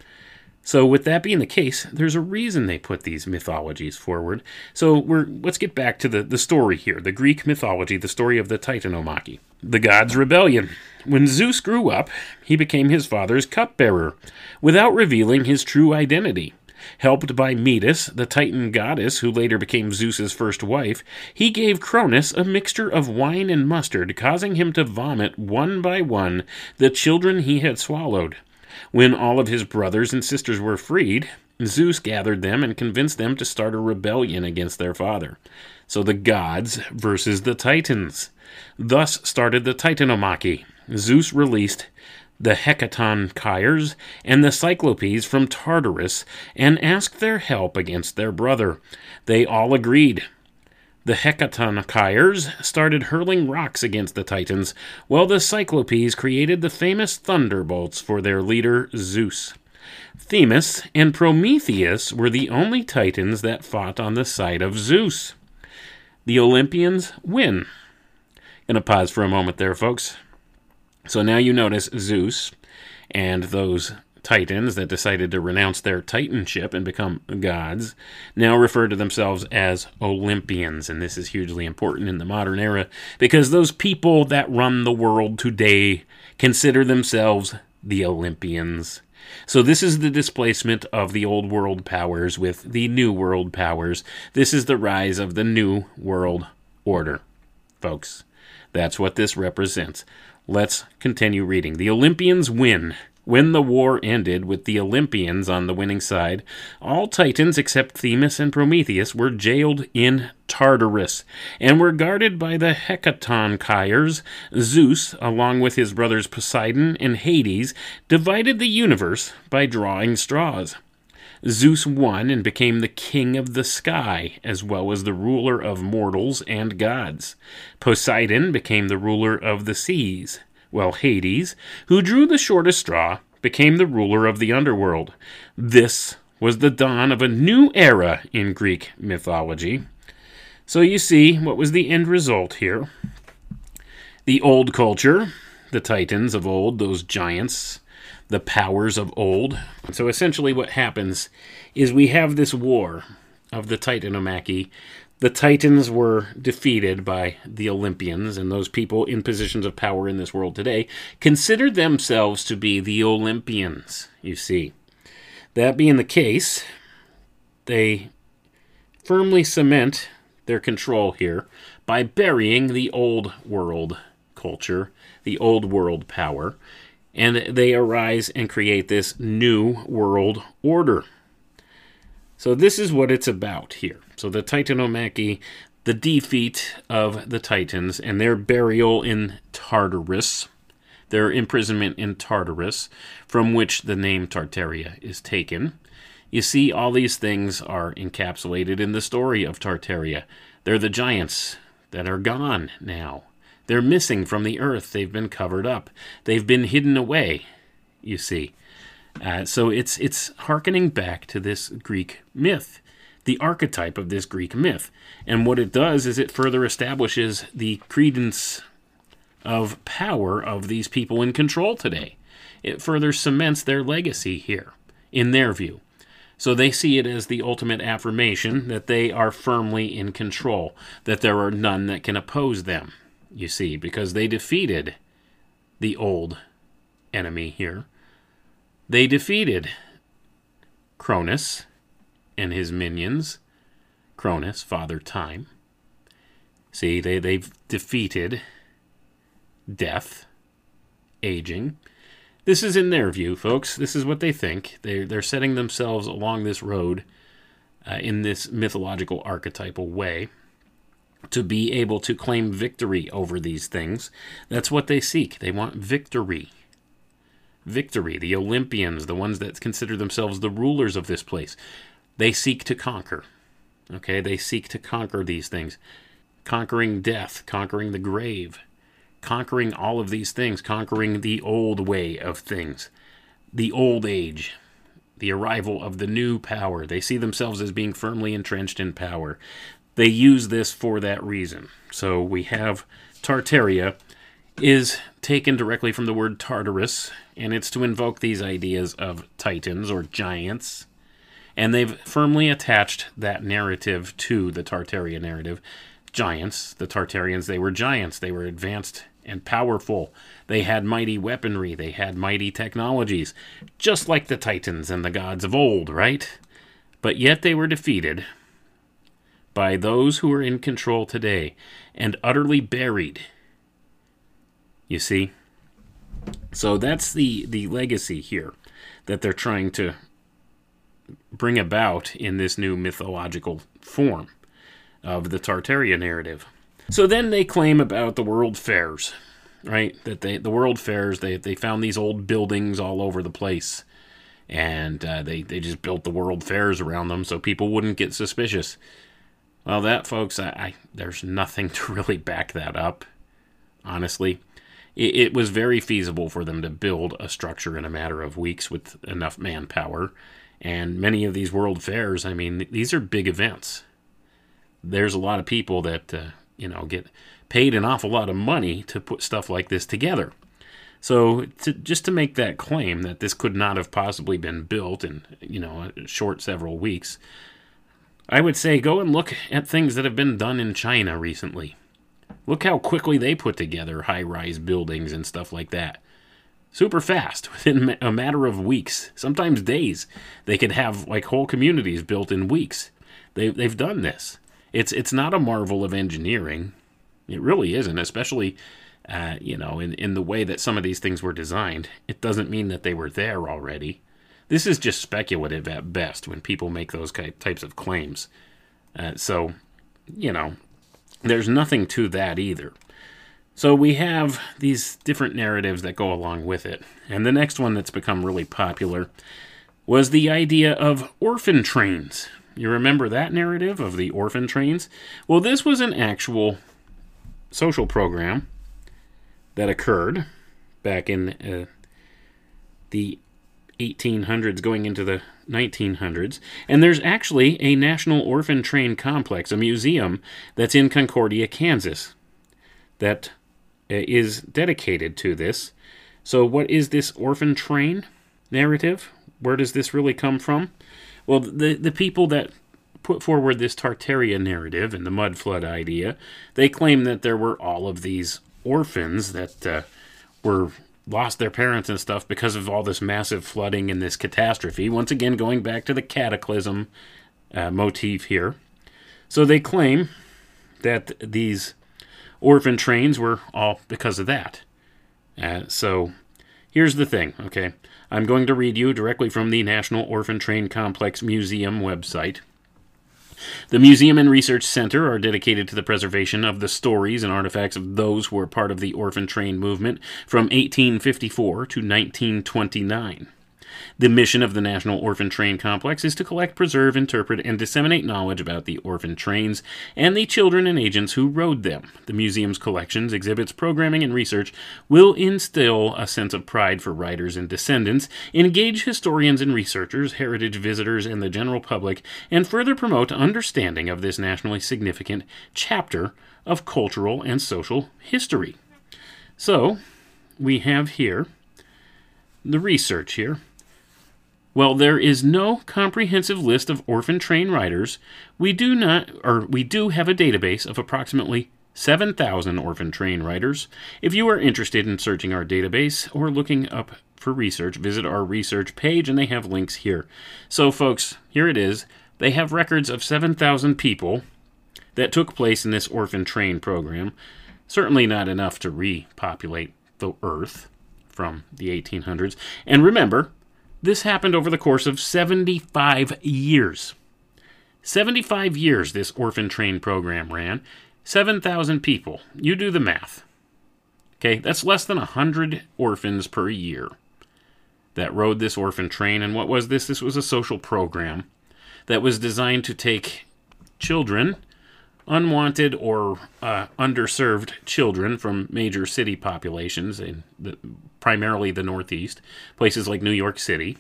So, with that being the case, there's a reason they put these mythologies forward. So, we're let's get back to the, the story here the Greek mythology, the story of the Titanomachy, the gods' rebellion. When Zeus grew up, he became his father's cupbearer, without revealing his true identity. Helped by Metis, the Titan goddess who later became Zeus's first wife, he gave Cronus a mixture of wine and mustard, causing him to vomit one by one the children he had swallowed. When all of his brothers and sisters were freed, Zeus gathered them and convinced them to start a rebellion against their father. So the gods versus the Titans. Thus started the Titanomachy. Zeus released the Hecatonchires and the Cyclopes from Tartarus and asked their help against their brother. They all agreed. The Hecatonchires started hurling rocks against the Titans, while the Cyclopes created the famous thunderbolts for their leader Zeus. Themis and Prometheus were the only Titans that fought on the side of Zeus. The Olympians win. Gonna pause for a moment there, folks. So now you notice Zeus and those Titans that decided to renounce their titanship and become gods now refer to themselves as Olympians. And this is hugely important in the modern era because those people that run the world today consider themselves the Olympians. So, this is the displacement of the old world powers with the new world powers. This is the rise of the new world order, folks. That's what this represents. Let's continue reading. The Olympians win When the war ended with the Olympians on the winning side, all Titans except Themis and Prometheus were jailed in Tartarus and were guarded by the Hecatonchires. Zeus, along with his brothers Poseidon and Hades, divided the universe by drawing straws. Zeus won and became the king of the sky, as well as the ruler of mortals and gods. Poseidon became the ruler of the seas while Hades, who drew the shortest straw, became the ruler of the underworld. This was the dawn of a new era in Greek mythology. So you see, what was the end result here? The old culture, the titans of old, those giants, the powers of old. So essentially, what happens is we have this war of the Titanomachy the Titans were defeated by the Olympians, and those people in positions of power in this world today considered themselves to be the Olympians, you see. That being the case, they firmly cement their control here by burying the old world culture, the old world power, and they arise and create this new world order. So, this is what it's about here. So the Titanomachy, the defeat of the Titans, and their burial in Tartarus, their imprisonment in Tartarus, from which the name Tartaria is taken. You see, all these things are encapsulated in the story of Tartaria. They're the giants that are gone now. They're missing from the earth. They've been covered up. They've been hidden away, you see. Uh, so it's it's harkening back to this Greek myth the archetype of this Greek myth. And what it does is it further establishes the credence of power of these people in control today. It further cements their legacy here, in their view. So they see it as the ultimate affirmation that they are firmly in control, that there are none that can oppose them, you see, because they defeated the old enemy here. They defeated Cronus and his minions, Cronus, Father Time. See, they, they've defeated death, aging. This is in their view, folks. This is what they think. They're, they're setting themselves along this road uh, in this mythological archetypal way to be able to claim victory over these things. That's what they seek. They want victory. Victory. The Olympians, the ones that consider themselves the rulers of this place. They seek to conquer. Okay, they seek to conquer these things. Conquering death, conquering the grave, conquering all of these things, conquering the old way of things, the old age, the arrival of the new power. They see themselves as being firmly entrenched in power. They use this for that reason. So we have Tartaria is taken directly from the word Tartarus, and it's to invoke these ideas of titans or giants and they've firmly attached that narrative to the Tartaria narrative. Giants, the Tartarians, they were giants. They were advanced and powerful. They had mighty weaponry. They had mighty technologies, just like the Titans and the gods of old, right? But yet they were defeated by those who are in control today and utterly buried. You see? So that's the, the legacy here that they're trying to bring about in this new mythological form of the Tartaria narrative. So then they claim about the world fairs, right? That they the world fairs they they found these old buildings all over the place, and uh, they they just built the world fairs around them so people wouldn't get suspicious. Well, that folks, I, I there's nothing to really back that up. Honestly, it, it was very feasible for them to build a structure in a matter of weeks with enough manpower and many of these world fairs, I mean, these are big events. There's a lot of people that, uh, you know, get paid an awful lot of money to put stuff like this together. So, to, just to make that claim that this could not have possibly been built in, you know, a short several weeks, I would say go and look at things that have been done in China recently. Look how quickly they put together high rise buildings and stuff like that super fast within a matter of weeks, sometimes days. They could have like whole communities built in weeks. They they've done this. It's it's not a marvel of engineering. It really isn't, especially uh, you know, in, in the way that some of these things were designed, it doesn't mean that they were there already. This is just speculative at best when people make those types of claims. Uh, so, you know, there's nothing to that either. So we have these different narratives that go along with it. And the next one that's become really popular was the idea of orphan trains. You remember that narrative of the orphan trains? Well, this was an actual social program that occurred back in uh, the 1800s going into the 1900s. And there's actually a National Orphan Train Complex, a museum that's in Concordia, Kansas, that uh, dedicated to this. So, what is this orphan train narrative? Where does this really come from? Well, the, the people that put forward this Tartaria narrative and the mud flood idea, they claim that there were all of these orphans that uh, were lost their parents and stuff because of all this massive flooding and this catastrophe. Once again, going back to the cataclysm uh, motif here. So they claim that these orphan trains were all because of that. Uh, so here's the thing, okay? I'm going to read you directly from the National Orphan Train Complex Museum website. The Museum and Research Center are dedicated to the preservation of the stories and artifacts of those who were part of the orphan train movement from 1854 to 1929. The mission of the National Orphan Train Complex is to collect, preserve, interpret, and disseminate knowledge about the orphan trains and the children and agents who rode them. The museum's collections, exhibits, programming, and research will instill a sense of pride for riders and descendants, engage historians and researchers, heritage visitors, and the general public, and further promote understanding of this nationally significant chapter of cultural and social history. So, we have here the research here. Well, there is no comprehensive list of orphan train riders. We do not, or we do have a database of approximately 7,000 orphan train riders. If you are interested in searching our database or looking up for research, visit our research page and they have links here. So, folks, here it is. They have records of 7,000 people that took place in this orphan train program. Certainly not enough to repopulate the Earth from the 1800s. And remember, this happened over the course of 75 years. 75 years this orphan train program ran. 7,000 people. You do the math. Okay, that's less than 100 orphans per year that rode this orphan train. And what was this? This was a social program that was designed to take children unwanted or uh, underserved children from major city populations in the, primarily the Northeast, places like New York City,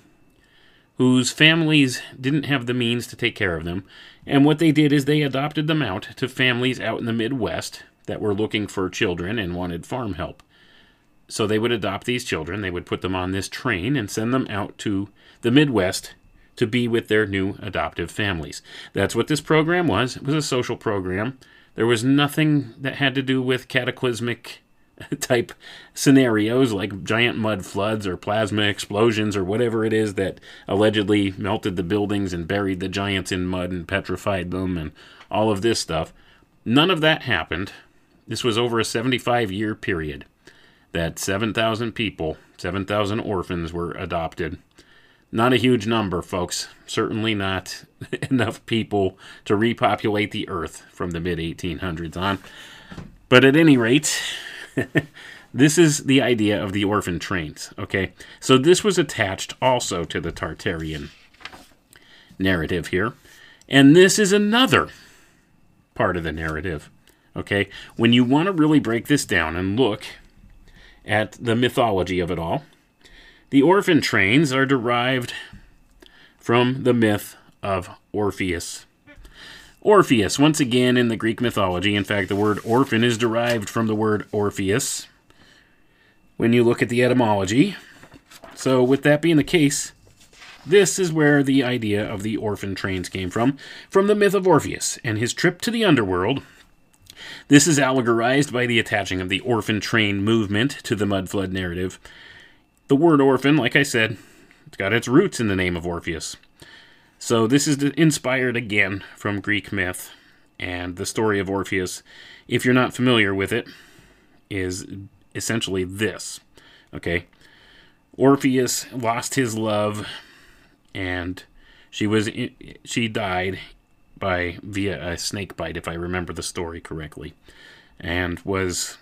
whose families didn't have the means to take care of them. And what they did is they adopted them out to families out in the Midwest that were looking for children and wanted farm help. So they would adopt these children, they would put them on this train and send them out to the Midwest to be with their new adoptive families. That's what this program was. It was a social program. There was nothing that had to do with cataclysmic type scenarios like giant mud floods or plasma explosions or whatever it is that allegedly melted the buildings and buried the giants in mud and petrified them and all of this stuff. None of that happened. This was over a 75 year period that 7,000 people, 7,000 orphans were adopted not a huge number, folks. Certainly not enough people to repopulate the earth from the mid 1800s on. But at any rate, this is the idea of the orphan trains, okay? So this was attached also to the Tartarian narrative here. And this is another part of the narrative, okay? When you want to really break this down and look at the mythology of it all, the orphan trains are derived from the myth of Orpheus. Orpheus, once again in the Greek mythology, in fact, the word orphan is derived from the word Orpheus when you look at the etymology. So, with that being the case, this is where the idea of the orphan trains came from, from the myth of Orpheus and his trip to the underworld. This is allegorized by the attaching of the orphan train movement to the mud flood narrative the word orphan, like I said, it's got its roots in the name of Orpheus. So this is inspired again from Greek myth, and the story of Orpheus, if you're not familiar with it, is essentially this. Okay. Orpheus lost his love and she was she died by via a snake bite if I remember the story correctly and was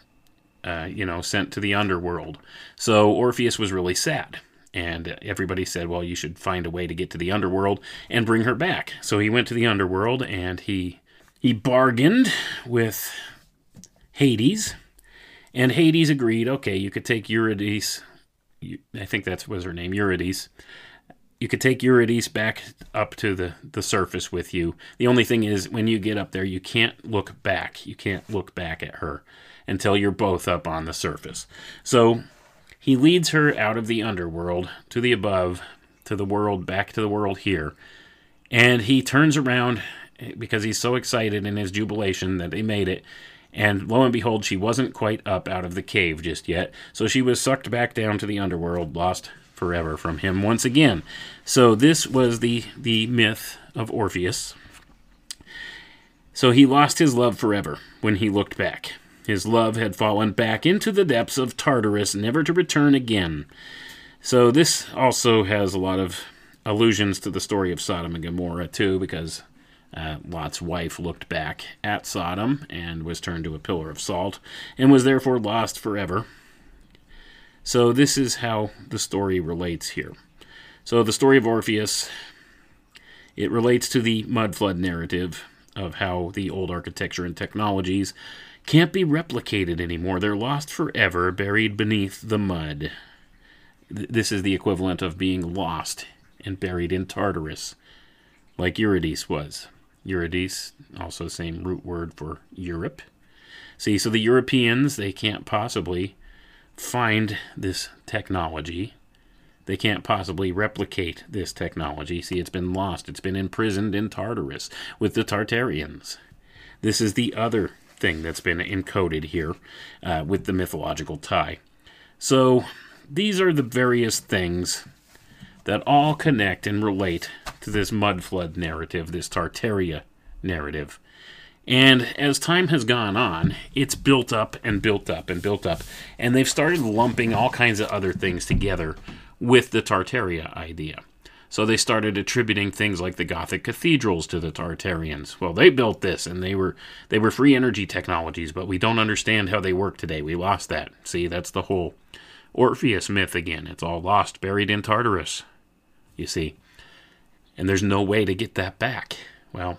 uh, you know sent to the underworld. So Orpheus was really sad and everybody said, "Well, you should find a way to get to the underworld and bring her back." So he went to the underworld and he he bargained with Hades, and Hades agreed. Okay, you could take Eurydice. I think that was her name, Eurydice. You could take Eurydice back up to the, the surface with you. The only thing is, when you get up there, you can't look back. You can't look back at her until you're both up on the surface. So he leads her out of the underworld to the above, to the world, back to the world here. And he turns around because he's so excited in his jubilation that they made it. And lo and behold, she wasn't quite up out of the cave just yet. So she was sucked back down to the underworld, lost forever from him once again. So this was the, the myth of Orpheus. So he lost his love forever when he looked back. His love had fallen back into the depths of Tartarus, never to return again. So, this also has a lot of allusions to the story of Sodom and Gomorrah, too, because uh, Lot's wife looked back at Sodom and was turned to a pillar of salt and was therefore lost forever. So, this is how the story relates here. So, the story of Orpheus it relates to the mud flood narrative of how the old architecture and technologies can't be replicated anymore. They're lost forever, buried beneath the mud. This is the equivalent of being lost and buried in Tartarus, like Eurydice was. Eurydice, also same root word for Europe. See, so the Europeans, they can't possibly find this technology. They can't possibly replicate this technology. See, it's been lost. It's been imprisoned in Tartarus with the Tartarians. This is the other thing that's been encoded here uh, with the mythological tie. So these are the various things that all connect and relate to this mud flood narrative, this Tartaria narrative. And as time has gone on, it's built up and built up and built up. And they've started lumping all kinds of other things together with the Tartaria idea. So they started attributing things like the Gothic cathedrals to the Tartarians. Well, they built this and they were they were free energy technologies, but we don't understand how they work today. We lost that. See, that's the whole Orpheus myth again. It's all lost, buried in Tartarus. You see. And there's no way to get that back. Well,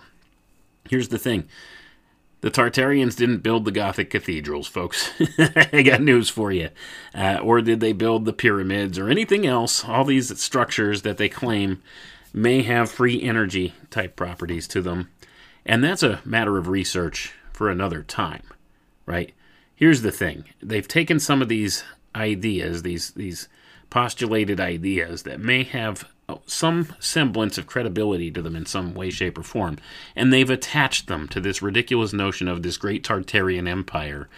here's the thing. The Tartarians didn't build the Gothic cathedrals, folks. I got news for you. Uh, or did they build the pyramids or anything else? All these structures that they claim may have free energy type properties to them. And that's a matter of research for another time, right? Here's the thing they've taken some of these ideas, these, these postulated ideas that may have some semblance of credibility to them in some way, shape, or form, and they've attached them to this ridiculous notion of this great Tartarian empire,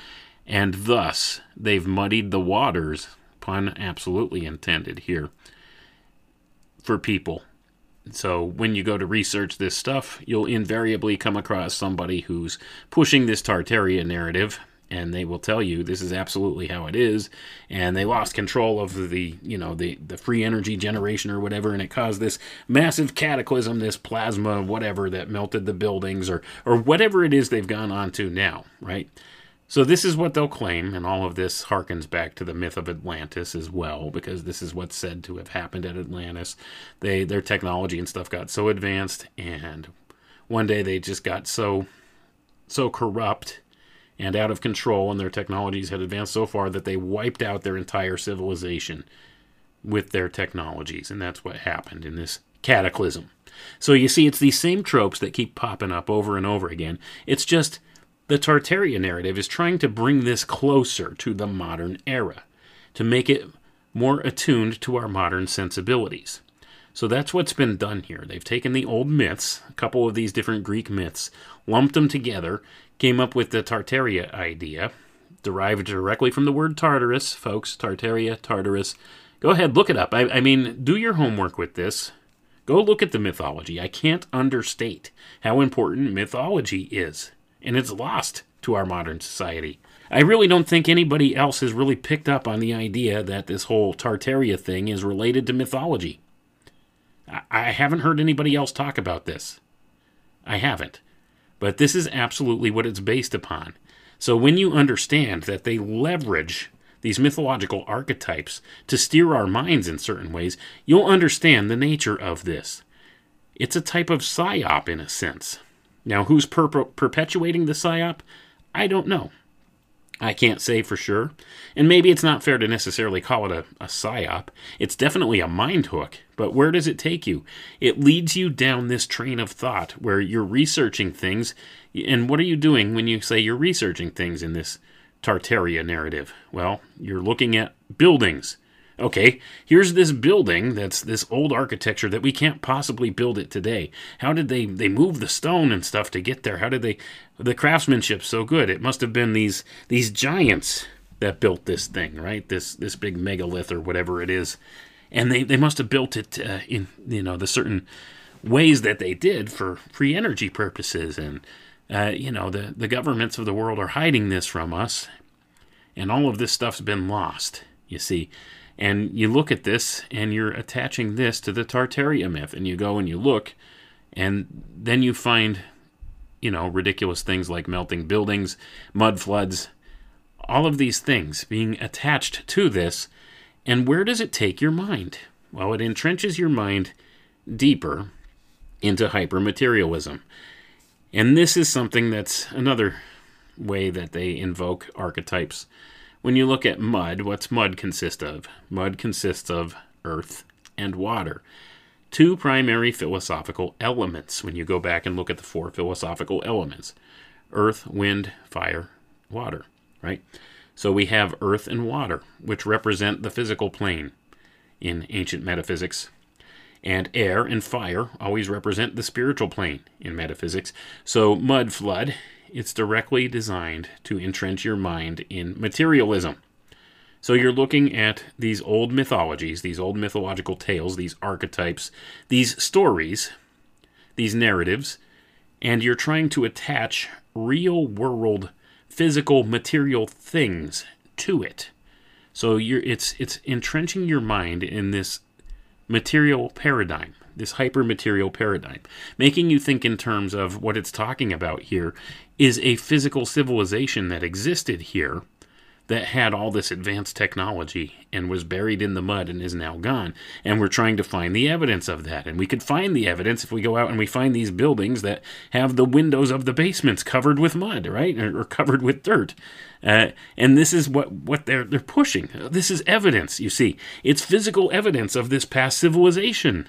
and thus they've muddied the waters, pun absolutely intended here, for people. So when you go to research this stuff, you'll invariably come across somebody who's pushing this Tartaria narrative and they will tell you this is absolutely how it is and they lost control of the you know the the free energy generation or whatever and it caused this massive cataclysm this plasma whatever that melted the buildings or or whatever it is they've gone on to now right? So this is what they'll claim and all of this harkens back to the myth of Atlantis as well because this is what's said to have happened at Atlantis. They their technology and stuff got so advanced and one day they just got so so corrupt and out of control, and their technologies had advanced so far that they wiped out their entire civilization with their technologies. And that's what happened in this cataclysm. So you see, it's these same tropes that keep popping up over and over again. It's just the Tartaria narrative is trying to bring this closer to the modern era, to make it more attuned to our modern sensibilities. So that's what's been done here. They've taken the old myths, a couple of these different Greek myths, lumped them together, came up with the Tartaria idea, derived directly from the word Tartarus, folks. Tartaria, Tartarus. Go ahead, look it up. I, I mean, do your homework with this. Go look at the mythology. I can't understate how important mythology is, and it's lost to our modern society. I really don't think anybody else has really picked up on the idea that this whole Tartaria thing is related to mythology. I, haven't heard anybody else talk about this. I haven't. But this is absolutely what it's based upon. So when you understand that they leverage these mythological archetypes to steer our minds in certain ways, you'll understand the nature of this. It's a type of psyop in a sense. Now, who's per- perpetuating the psyop? I don't know. I can't say for sure. And maybe it's not fair to necessarily call it a, a psyop. It's definitely a mind hook. But where does it take you? It leads you down this train of thought where you're researching things. And what are you doing when you say you're researching things in this Tartaria narrative? Well, you're looking at buildings. Okay, here's this building that's this old architecture that we can't possibly build it today. How did they they move the stone and stuff to get there? How did they the craftsmanship so good? It must have been these these giants that built this thing, right? This this big megalith or whatever it is. And they, they must have built it uh, in you know the certain ways that they did for free energy purposes and uh, you know the the governments of the world are hiding this from us and all of this stuff's been lost you see and you look at this and you're attaching this to the Tartaria myth, and you go and you look, and then you find, you know, ridiculous things like melting buildings, mud floods, all of these things being attached to this. And where does it take your mind? Well, it entrenches your mind deeper into hypermaterialism. And this is something that's another way that they invoke archetypes when you look at mud, what's mud consist of? Mud consists of earth and water. Two primary philosophical elements when you go back and look at the four philosophical elements earth, wind, fire, water, right? So we have earth and water, which represent the physical plane in ancient metaphysics. And air and fire always represent the spiritual plane in metaphysics. So, mud flood it's directly designed to entrench your mind in materialism. So you're looking at these old mythologies, these old mythological tales, these archetypes, these stories, these narratives, and you're trying to attach real world physical material things to it. So you're it's it's entrenching your mind in this material paradigm this hypermaterial paradigm, making you think in terms of what it's talking about here is a physical civilization that existed here that had all this advanced technology and was buried in the mud and is now gone. And we're trying to find the evidence of that. And we could find the evidence if we go out and we find these buildings that have the windows of the basements covered with mud, right? Or, or covered with dirt. Uh, and this is what, what they're, they're pushing. This is evidence, you see. It's physical evidence of this past civilization.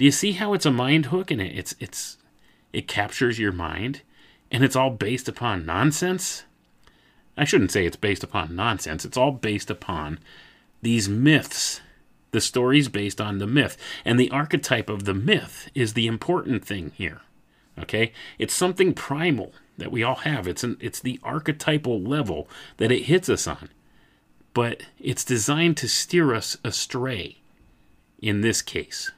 Do you see how it's a mind hook and it, it's it's it captures your mind and it's all based upon nonsense? I shouldn't say it's based upon nonsense. It's all based upon these myths. The story's based on the myth, and the archetype of the myth is the important thing here. Okay? It's something primal that we all have. It's an, it's the archetypal level that it hits us on. But it's designed to steer us astray in this case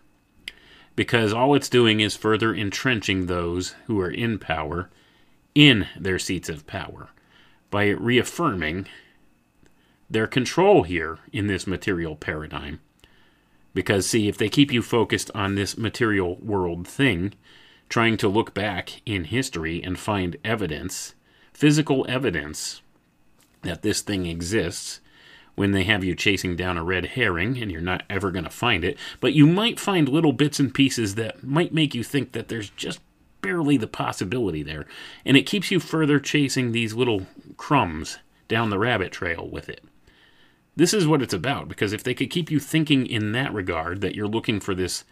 because all it's doing is further entrenching those who are in power in their seats of power by reaffirming their control here in this material paradigm. Because, see, if they keep you focused on this material world thing, trying to look back in history and find evidence, physical evidence, that this thing exists, when they have you chasing down a red herring and you're not ever going to find it, but you might find little bits and pieces that might make you think that there's just barely the possibility there. And it keeps you further chasing these little crumbs down the rabbit trail with it. This is what it's about because if they could keep you thinking in that regard that you're looking for this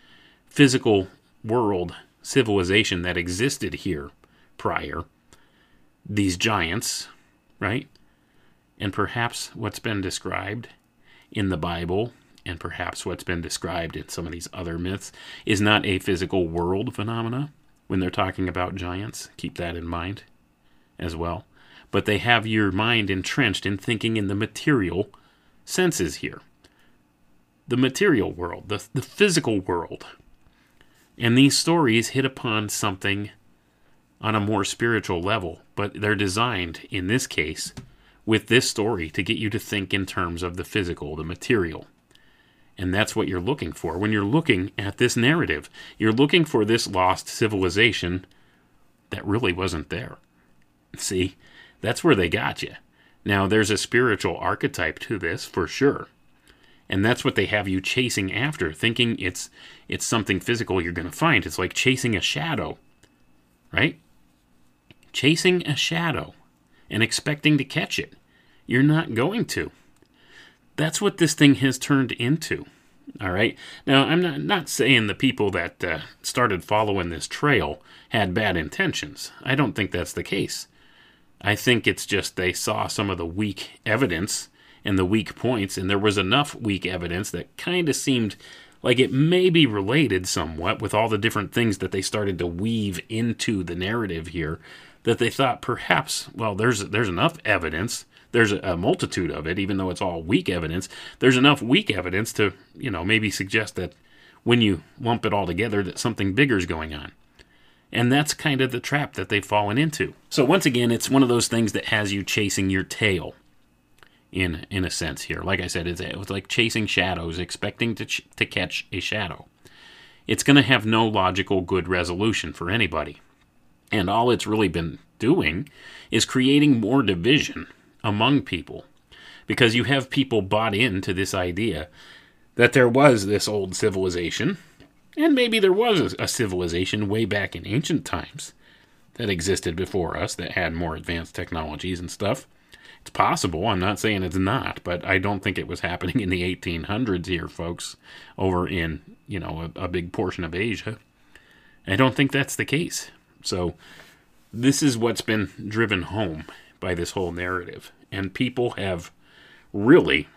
physical world civilization that existed here prior, these giants, right? And perhaps what's been described in the Bible and perhaps what's been described in some of these other myths is not a physical world phenomena when they're talking about giants. Keep that in mind as well. But they have your mind entrenched in thinking in the material senses here. The material world, the, the physical world. And these stories hit upon something on a more spiritual level, but they're designed, in this case, with this story to get you to think in terms of the physical, the material. And that's what you're looking for when you're looking at this narrative. You're looking for this lost civilization that really wasn't there. See, that's where they got you. Now, there's a spiritual archetype to this for sure. And that's what they have you chasing after, thinking it's it's something physical you're going to find. It's like chasing a shadow. Right? Chasing a shadow and expecting to catch it. You're not going to. That's what this thing has turned into. All right. Now, I'm not, not saying the people that uh, started following this trail had bad intentions. I don't think that's the case. I think it's just they saw some of the weak evidence and the weak points, and there was enough weak evidence that kind of seemed like it may be related somewhat with all the different things that they started to weave into the narrative here that they thought perhaps well there's there's enough evidence there's a, multitude of it even though it's all weak evidence there's enough weak evidence to you know maybe suggest that when you lump it all together that something bigger is going on. And that's kind of the trap that they've fallen into. So once again it's one of those things that has you chasing your tail in in a sense here. Like i said it's, it's like chasing shadows expecting to ch- to catch a shadow. It's going to have no logical good resolution for anybody. And all it's really been doing is creating more division among people. Because you have people bought into this idea that there was this old civilization, and maybe there was a civilization way back in ancient times that existed before us that had more advanced technologies and stuff. It's possible. I'm not saying it's not, but I don't think it was happening in the 1800s here, folks, over in, you know, a, a big portion of Asia. I don't think that's the case. So this is what's been driven home by this whole narrative. And people have really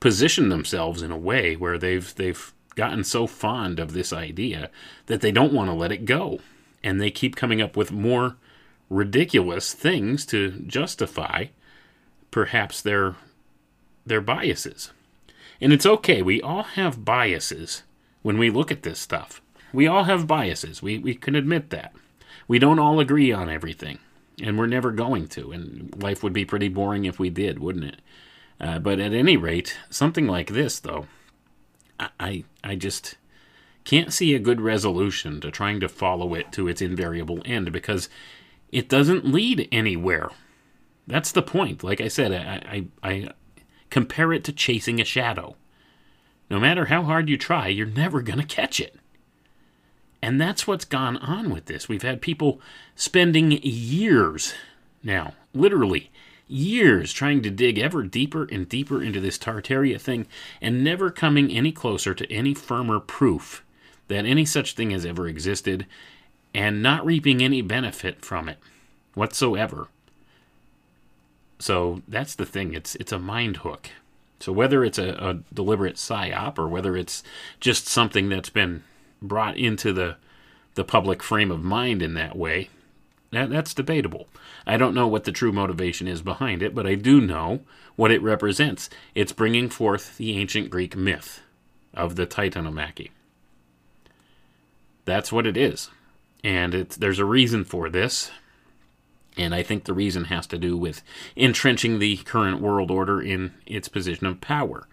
positioned themselves in a way where they've they've gotten so fond of this idea that they don't want to let it go. And they keep coming up with more ridiculous things to justify perhaps their their biases. And it's okay, we all have biases when we look at this stuff. We all have biases. We, we can admit that. We don't all agree on everything, and we're never going to. And life would be pretty boring if we did, wouldn't it? Uh, but at any rate, something like this, though, I, I just can't see a good resolution to trying to follow it to its invariable end because it doesn't lead anywhere. That's the point. Like I said, I, I, I compare it to chasing a shadow. No matter how hard you try, you're never going to catch it. And that's what's gone on with this. We've had people spending years now, literally years, trying to dig ever deeper and deeper into this Tartaria thing and never coming any closer to any firmer proof that any such thing has ever existed and not reaping any benefit from it whatsoever. So that's the thing. It's it's a mind hook. So whether it's a, a deliberate psyop or whether it's just something that's been brought into the the public frame of mind in that way, that, that's debatable. I don't know what the true motivation is behind it, but I do know what it represents. It's bringing forth the ancient Greek myth of the Titanomachy. That's what it is. And there's a reason for this. And I think the reason has to do with entrenching the current world order in its position of power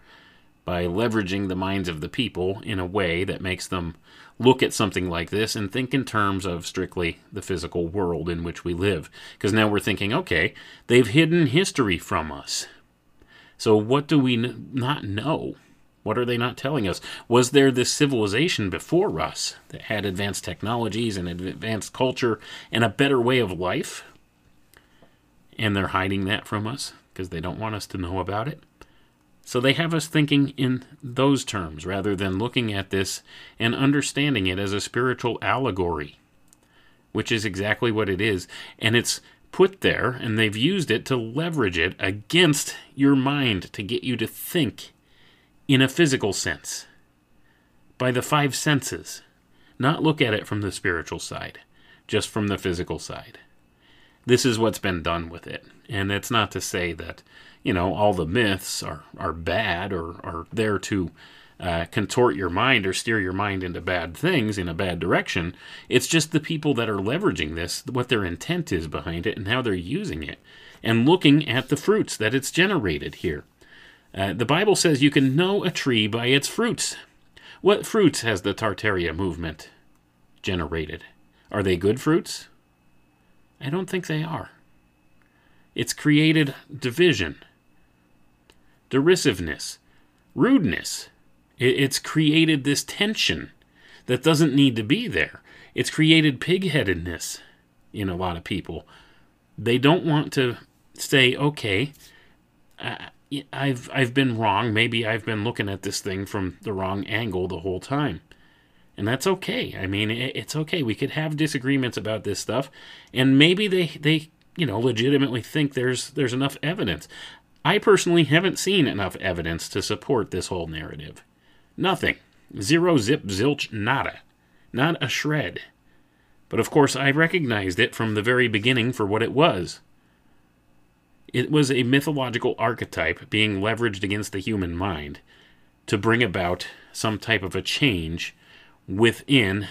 by leveraging the minds of the people in a way that makes them look at something like this and think in terms of strictly the physical world in which we live. Because now we're thinking, okay, they've hidden history from us. So what do we n- not know? What are they not telling us? Was there this civilization before us that had advanced technologies and advanced culture and a better way of life? And they're hiding that from us because they don't want us to know about it? So they have us thinking in those terms rather than looking at this and understanding it as a spiritual allegory, which is exactly what it is. And it's put there, and they've used it to leverage it against your mind to get you to think in a physical sense, by the five senses, not look at it from the spiritual side, just from the physical side. This is what's been done with it. And it's not to say that you know all the myths are are bad or are there to uh, contort your mind or steer your mind into bad things in a bad direction. It's just the people that are leveraging this, what their intent is behind it, and how they're using it, and looking at the fruits that it's generated here. Uh, the Bible says you can know a tree by its fruits. What fruits has the Tartaria movement generated? Are they good fruits? I don't think they are. It's created division, derisiveness, rudeness. It's created this tension that doesn't need to be there. It's created pigheadedness in a lot of people. They don't want to say, okay, I've I've been wrong. Maybe I've been looking at this thing from the wrong angle the whole time. And that's okay. I mean, it's okay. We could have disagreements about this stuff, and maybe they they you know legitimately think there's there's enough evidence. I personally haven't seen enough evidence to support this whole narrative. Nothing. Zero zip zilch nada. Not a shred. But of course, I recognized it from the very beginning for what it was. It was a mythological archetype being leveraged against the human mind to bring about some type of a change within,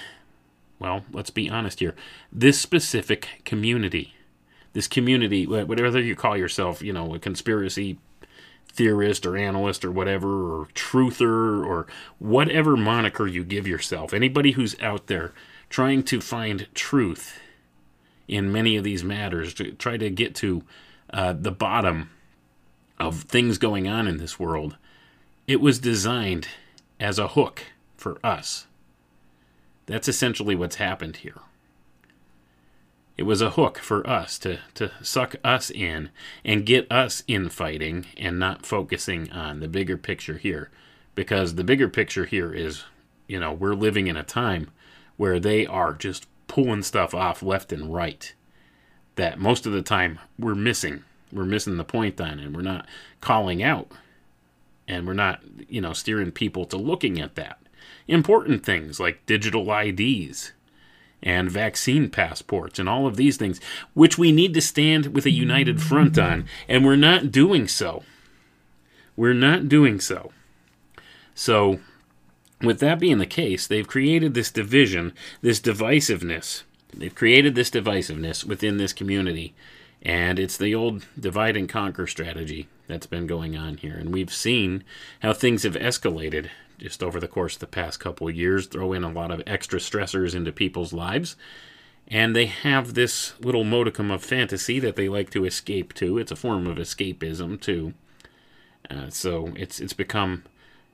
well, let's be honest here, this specific community. This community, whatever you call yourself, you know, a conspiracy theorist or analyst or whatever, or truther or whatever moniker you give yourself, anybody who's out there trying to find truth in many of these matters, to try to get to uh, the bottom of things going on in this world, it was designed as a hook for us. That's essentially what's happened here. It was a hook for us to, to suck us in and get us infighting and not focusing on the bigger picture here. Because the bigger picture here is, you know, we're living in a time where they are just pulling stuff off left and right that most of the time we're missing. We're missing the point on, and we're not calling out, and we're not, you know, steering people to looking at that. Important things like digital IDs and vaccine passports and all of these things, which we need to stand with a united front on, and we're not doing so. We're not doing so. So, with that being the case, they've created this division, this divisiveness They've created this divisiveness within this community, and it's the old divide and conquer strategy that's been going on here. And we've seen how things have escalated just over the course of the past couple of years, throw in a lot of extra stressors into people's lives. And they have this little modicum of fantasy that they like to escape to. It's a form of escapism, too. Uh, so it's it's become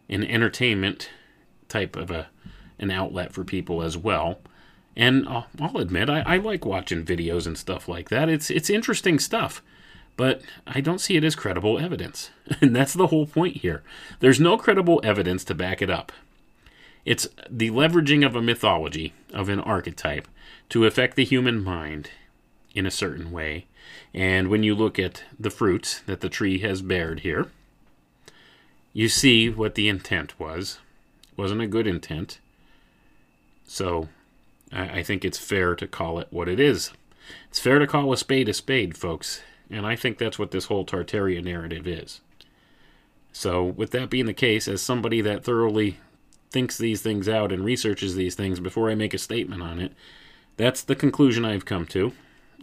an entertainment type of a an outlet for people as well. And I'll, I'll admit, I, I like watching videos and stuff like that. It's it's interesting stuff, but I don't see it as credible evidence, and that's the whole point here. There's no credible evidence to back it up. It's the leveraging of a mythology, of an archetype, to affect the human mind in a certain way. And when you look at the fruits that the tree has bared here, you see what the intent was. It wasn't a good intent. So I think it's fair to call it what it is. It's fair to call a spade a spade, folks, and I think that's what this whole Tartaria narrative is. So, with that being the case, as somebody that thoroughly thinks these things out and researches these things before I make a statement on it, that's the conclusion I've come to.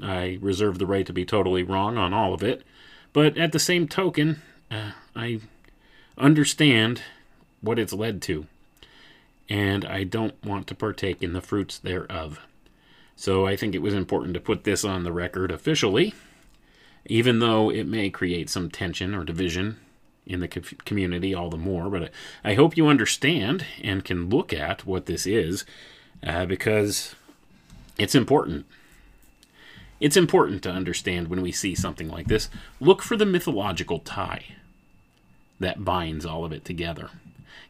I reserve the right to be totally wrong on all of it, but at the same token, uh, I understand what it's led to and I don't want to partake in the fruits thereof. So I think it was important to put this on the record officially, even though it may create some tension or division in the community all the more. But I hope you understand and can look at what this is uh, because it's important. It's important to understand when we see something like this. Look for the mythological tie that binds all of it together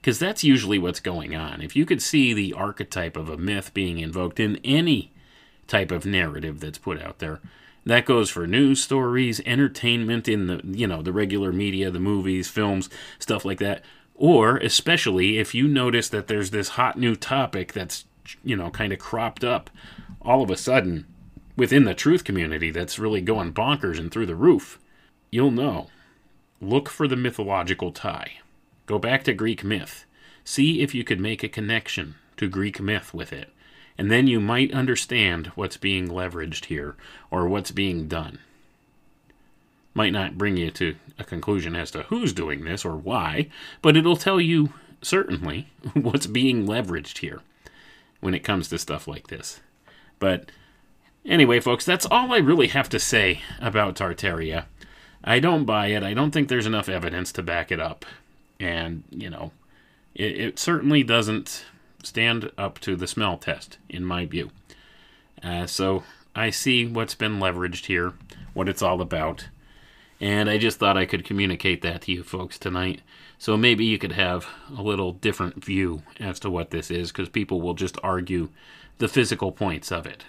because that's usually what's going on. If you could see the archetype of a myth being invoked in any type of narrative that's put out there, that goes for news stories, entertainment in the you know the regular media, the movies, films, stuff like that. Or especially if you notice that there's this hot new topic that's you know kind of cropped up all of a sudden within the truth community that's really going bonkers and through the roof, you'll know. Look for the mythological tie. Go back to Greek myth. See if you could make a connection to Greek myth with it, and then you might understand what's being leveraged here or what's being done. Might not bring you to a conclusion as to who's doing this or why, but it'll tell you certainly what's being leveraged here when it comes to stuff like this. But anyway, folks, that's all I really have to say about Tartaria. I don't buy it. I don't think there's enough evidence to back it up. And, you know, it, it certainly doesn't stand up to the smell test, in my view. Uh, so I see what's been leveraged here, what it's all about. And I just thought I could communicate that to you folks tonight. So maybe you could have a little different view as to what this is, because people will just argue the physical points of it.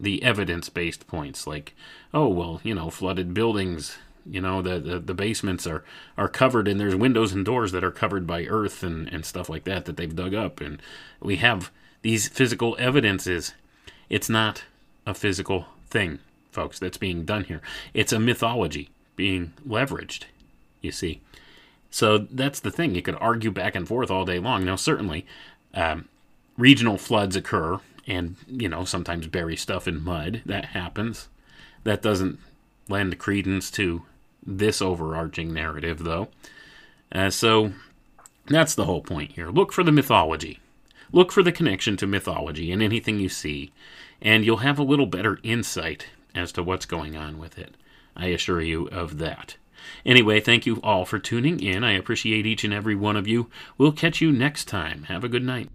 The evidence based points, like, oh, well, you know, flooded buildings, you know, the, the, the, basements are, are covered and there's windows and doors that are covered by earth and, and stuff like that that they've dug up. And we have these physical evidences. It's not a physical thing, folks, that's being done here. It's a mythology being leveraged, you see. So that's the thing. You could argue back and forth all day long. Now, certainly, um, regional floods occur and, you know, sometimes bury stuff in mud. That happens. That doesn't lend credence to this overarching narrative, though. Uh, so that's the whole point here. Look for the mythology. Look for the connection to mythology in anything you see, and you'll have a little better insight as to what's going on with it. I assure you of that. Anyway, thank you all for tuning in. I appreciate each and every one of you. We'll catch you next time. Have a good night.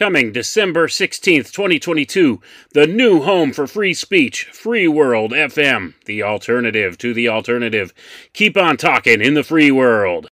Coming December 16th, 2022, the new home for free speech, Free World FM, the alternative to the alternative. Keep on talking in the free world.